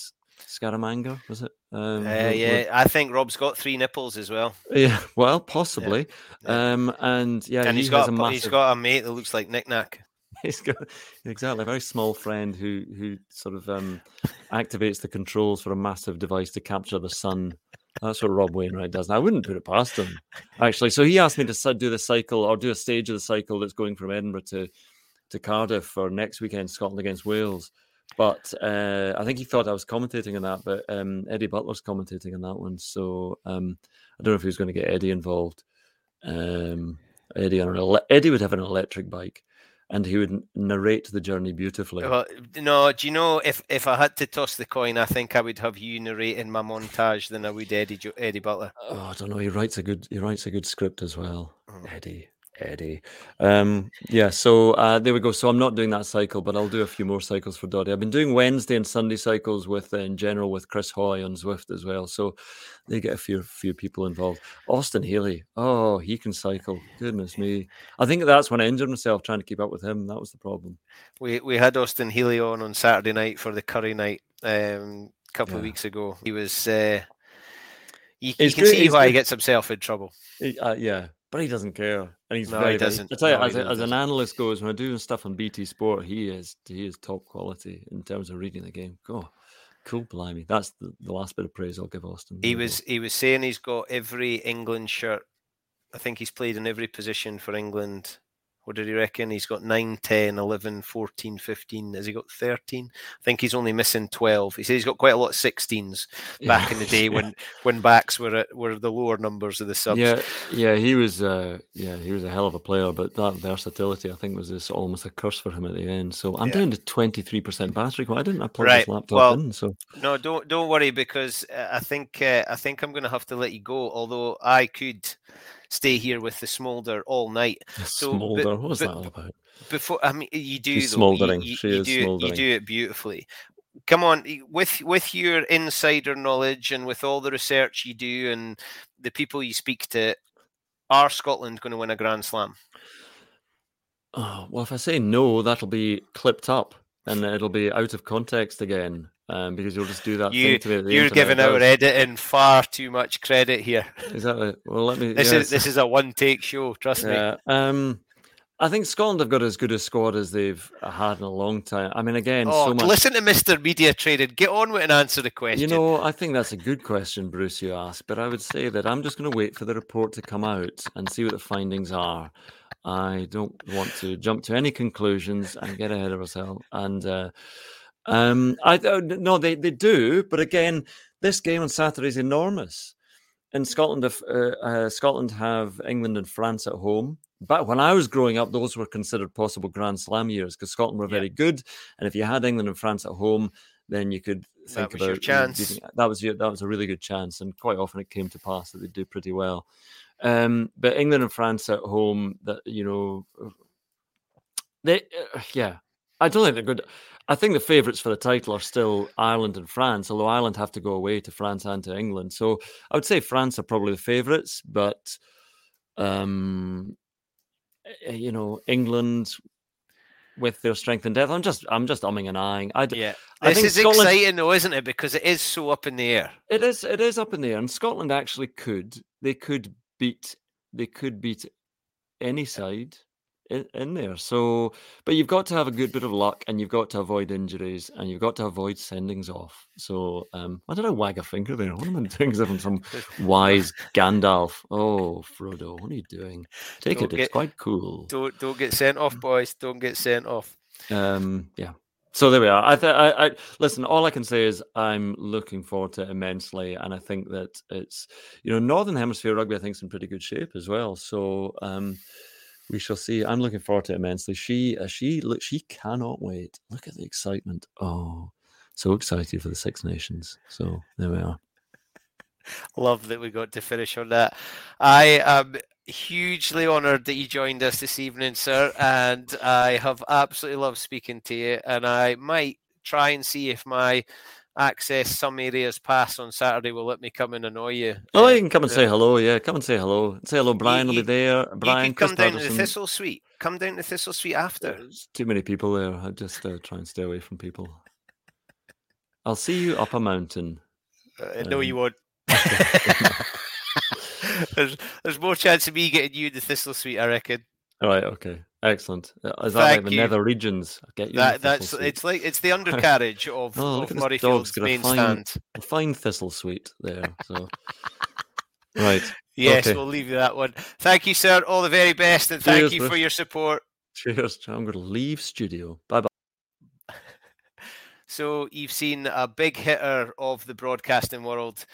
Scaramanga, was it? Um, Uh, yeah, I think Rob's got three nipples as well, yeah, <laughs> well, possibly. Um, and yeah, and he he's has got a a, massive. he's got a mate that looks like Nick Nack. He's got exactly a very small friend who who sort of um, activates the controls for a massive device to capture the sun. That's what Rob Wainwright does. And I wouldn't put it past him, actually. So he asked me to do the cycle or do a stage of the cycle that's going from Edinburgh to to Cardiff for next weekend, Scotland against Wales. But uh, I think he thought I was commentating on that, but um, Eddie Butler's commentating on that one. So um, I don't know if he was going to get Eddie involved. Um, Eddie on an ele- Eddie would have an electric bike, and he would narrate the journey beautifully. Well, no, do you know if if I had to toss the coin, I think I would have you narrating my montage than I would Eddie Eddie Butler. Oh, I don't know. He writes a good. He writes a good script as well. Mm. Eddie, Eddie. Um, yeah. So uh, there we go. So I'm not doing that cycle, but I'll do a few more cycles for Doddie. I've been doing Wednesday and Sunday cycles with, uh, in general, with Chris Hoy on Zwift as well. So they get a few few people involved. Austin Healey. Oh, he can cycle. Goodness me. I think that's when I injured myself trying to keep up with him. That was the problem. We we had Austin Healey on on Saturday night for the Curry night um, a couple of weeks ago. He was. Uh, you, you can good- see why he gets himself in trouble. He- uh, yeah, but he doesn't care, and he's No, very, very- doesn't. I tell you, No, as, a, as an analyst goes, when I do stuff on BT Sport, he is he is top quality in terms of reading the game. Oh, cool, blimey! That's the, the last bit of praise I'll give Austin. He was he was saying he's got every England shirt. I think he's played in every position for England. What did he reckon? He's got 9, 10, 11, 14, 15. Has he got 13? I think he's only missing 12. He says he's got quite a lot of 16s back in the day when <laughs> when backs were at, were the lower numbers of the subs. Yeah, yeah, he was. Uh, yeah, he was a hell of a player, but that versatility, I think, was just almost a curse for him at the end. So I'm Yeah. down to twenty three percent battery. Why didn't I plug Right, this laptop well, in? So No, don't don't worry because uh, I think uh, I think I'm going to have to let you go. Although I could stay here with the smolder all night. So, but- smolder. What was but- that all about? Before I mean, you do She's though. You- smouldering. You, She you is do it, smouldering. you do it beautifully. Come on, with with your insider knowledge and with all the research you do and the people you speak to, are Scotland going to win a Grand Slam? Oh, well, if I say no, that'll be clipped up and it'll be out of context again um, because you'll just do that you, thing to me. You're internet giving our editing far too much credit here. Exactly. Well, let me. This yeah, is this is a one take show. Trust me. Um, I think Scotland have got as good a squad as they've had in a long time. I mean, again, Oh, so much. listen to Mr. Media Traded. Get on with and answer the question. You know, I think that's a good question, Bruce, you asked, but I would say that I'm just going to wait for the report to come out and see what the findings are. I don't want to jump to any conclusions and get ahead of ourselves. And uh, um, I don't no, they, they do, but again, this game on Saturday is enormous. in Scotland, if, uh, uh, Scotland have England and France at home. But when I was growing up, those were considered possible Grand Slam years because Scotland were very good, and if you had England and France at home, then you could think That was your about you know, chance. that was your, that was a really good chance, and quite often it came to pass that they did pretty well. Um, but England and France at home, that you know, they uh, yeah, I don't think they're good. I think the favourites for the title are still Ireland and France, although Ireland have to go away to France and to England. So I would say France are probably the favourites, but um, eh, you know, England with their strength and depth. I'm just I'm just umming and ahhing. I, Yeah, I this think is Scotland- exciting though, isn't it? Because it is so up in the air. It is. It is up in the air, and Scotland actually could. They could beat. They could beat any side in, in there. So, but you've got to have a good bit of luck, and you've got to avoid injuries, and you've got to avoid sendings off. So, um, I don't know. Wag a finger there. What am I doing? I'm some wise Gandalf. Oh, Frodo, what are you doing? Take Don't it. get- It's quite cool. Don't don't get sent off, boys. Don't get sent off. Um, yeah. So there we are. I, th- I, I listen. All I can say is I'm looking forward to it immensely, and I think that it's you know Northern Hemisphere rugby. I think is in pretty good shape as well. So um, we shall see. I'm looking forward to it immensely. She, uh, she, look, she cannot wait. Look at the excitement. Oh, so excited for the Six Nations. So there we are. Love that we got to finish on that. I am hugely honoured that you joined us this evening, sir, and I have absolutely loved speaking to you. And I might try and see if my access some areas pass on Saturday will let me come and annoy you. Oh, Uh, you can come and uh, say hello. Yeah, come and say hello. Say hello. Brian will be there. You Brian, come Chris down to the Thistle Suite. Come down to the Thistle Suite after. There's too many people there. I just uh, try and stay away from people. I'll see you up a mountain. Uh, no, you Um, won't. <laughs> there's there's more chance of me getting you in the Thistle Suite, I reckon. All right. Okay. Excellent. Uh, Is that like the you. nether regions? I'll get you. That that's suite. it's like it's the <laughs> undercarriage of, Oh, of Murrayfield's main fine, stand. a fine thistle suite there. So, right. <laughs> Yes, okay. we'll leave you that one. Thank you, sir. All the very best, and thank Cheers, you for your support. Cheers. I'm going to leave studio. Bye bye. <laughs> So you've seen a big hitter of the broadcasting world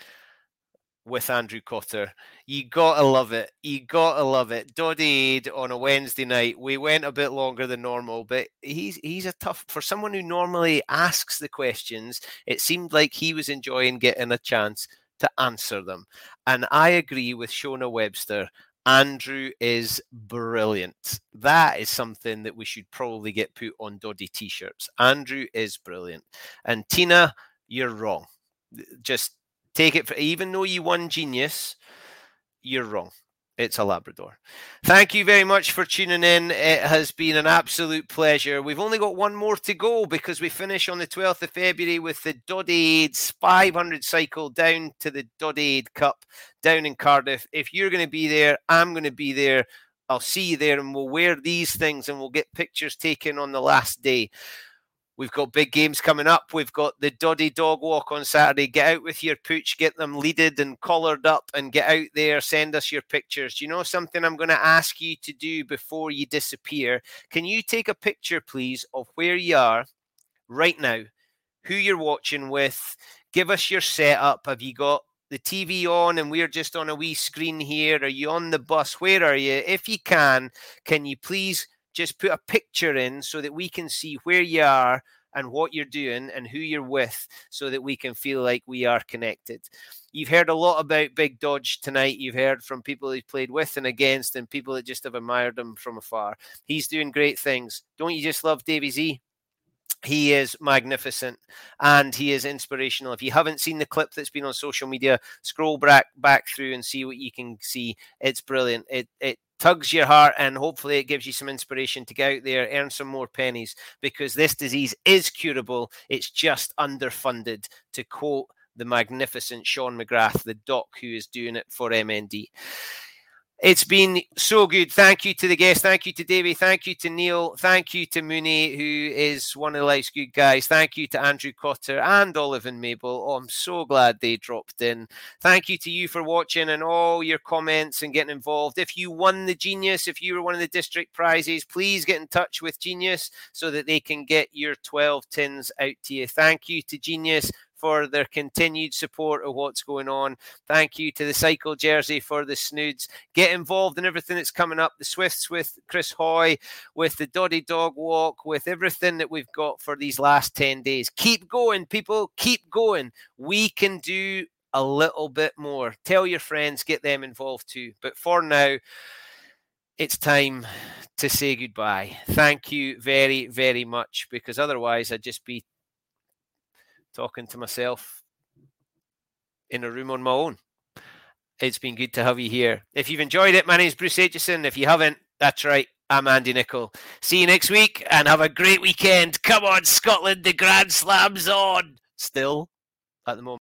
with Andrew Cotter. You gotta love it. You gotta love it. Doddie on a Wednesday night. We went a bit longer than normal, but he's he's a tough for someone who normally asks the questions. It seemed like he was enjoying getting a chance to answer them. And I agree with Shona Webster. Andrew is brilliant. That is something that we should probably get put on Doddie t shirts. Andrew is brilliant. And Tina, you're wrong. Just take it for, even though you won Genius, you're wrong. It's a Labrador. Thank you very much for tuning in. It has been an absolute pleasure. We've only got one more to go because we finish on the 12th of February with the Doddie Aids 500 cycle down to the Doddie Cup down in Cardiff. If you're going to be there, I'm going to be there. I'll see you there and we'll wear these things and we'll get pictures taken on the last day. We've got big games coming up. We've got the Doddie Dog Walk on Saturday. Get out with your pooch, get them leaded and collared up, and get out there. Send us your pictures. Do you know something I'm going to ask you to do before you disappear? Can you take a picture, please, of where you are right now, who you're watching with? Give us your setup. Have you got the TV on and we're just on a wee screen here? Are you on the bus? Where are you? If you can, can you please just put a picture in so that we can see where you are and what you're doing and who you're with so that we can feel like we are connected. You've heard a lot about Big Dodge tonight. You've heard from people he's played with and against and people that just have admired him from afar. He's doing great things. Don't you just love Davy Z? He is magnificent and he is inspirational. If you haven't seen the clip that's been on social media, scroll back back through and see what you can see. It's brilliant. It it tugs your heart and hopefully it gives you some inspiration to get out there, earn some more pennies because this disease is curable. It's just underfunded, to quote the magnificent Sean McGrath, the doc who is doing it for MND. It's been so good. Thank you to the guests. Thank you to Davey. Thank you to Neil. Thank you to Mooney, who is one of life's good guys. Thank you to Andrew Cotter and Olive and Mabel. Oh, I'm so glad they dropped in. Thank you to you for watching and all your comments and getting involved. If you won the Genius, if you were one of the district prizes, please get in touch with Genius so that they can get your 12 tins out to you. Thank you to Genius for their continued support of what's going on. Thank you to the Cycle Jersey for the snoods. Get involved in everything that's coming up the Zwifts with Chris Hoy, with the Doddie Dog Walk, with everything that we've got for these last 10 days. Keep going, people. Keep going. We can do a little bit more. Tell your friends, get them involved too. But for now, it's time to say goodbye. Thank you very, very much because otherwise I'd just be talking to myself in a room on my own. It's been good to have you here. If you've enjoyed it, my name's Bruce Aitchison. If you haven't, that's right. I'm Andy Nicol. See you next week and have a great weekend. Come on, Scotland, the Grand Slam's on. Still at the moment.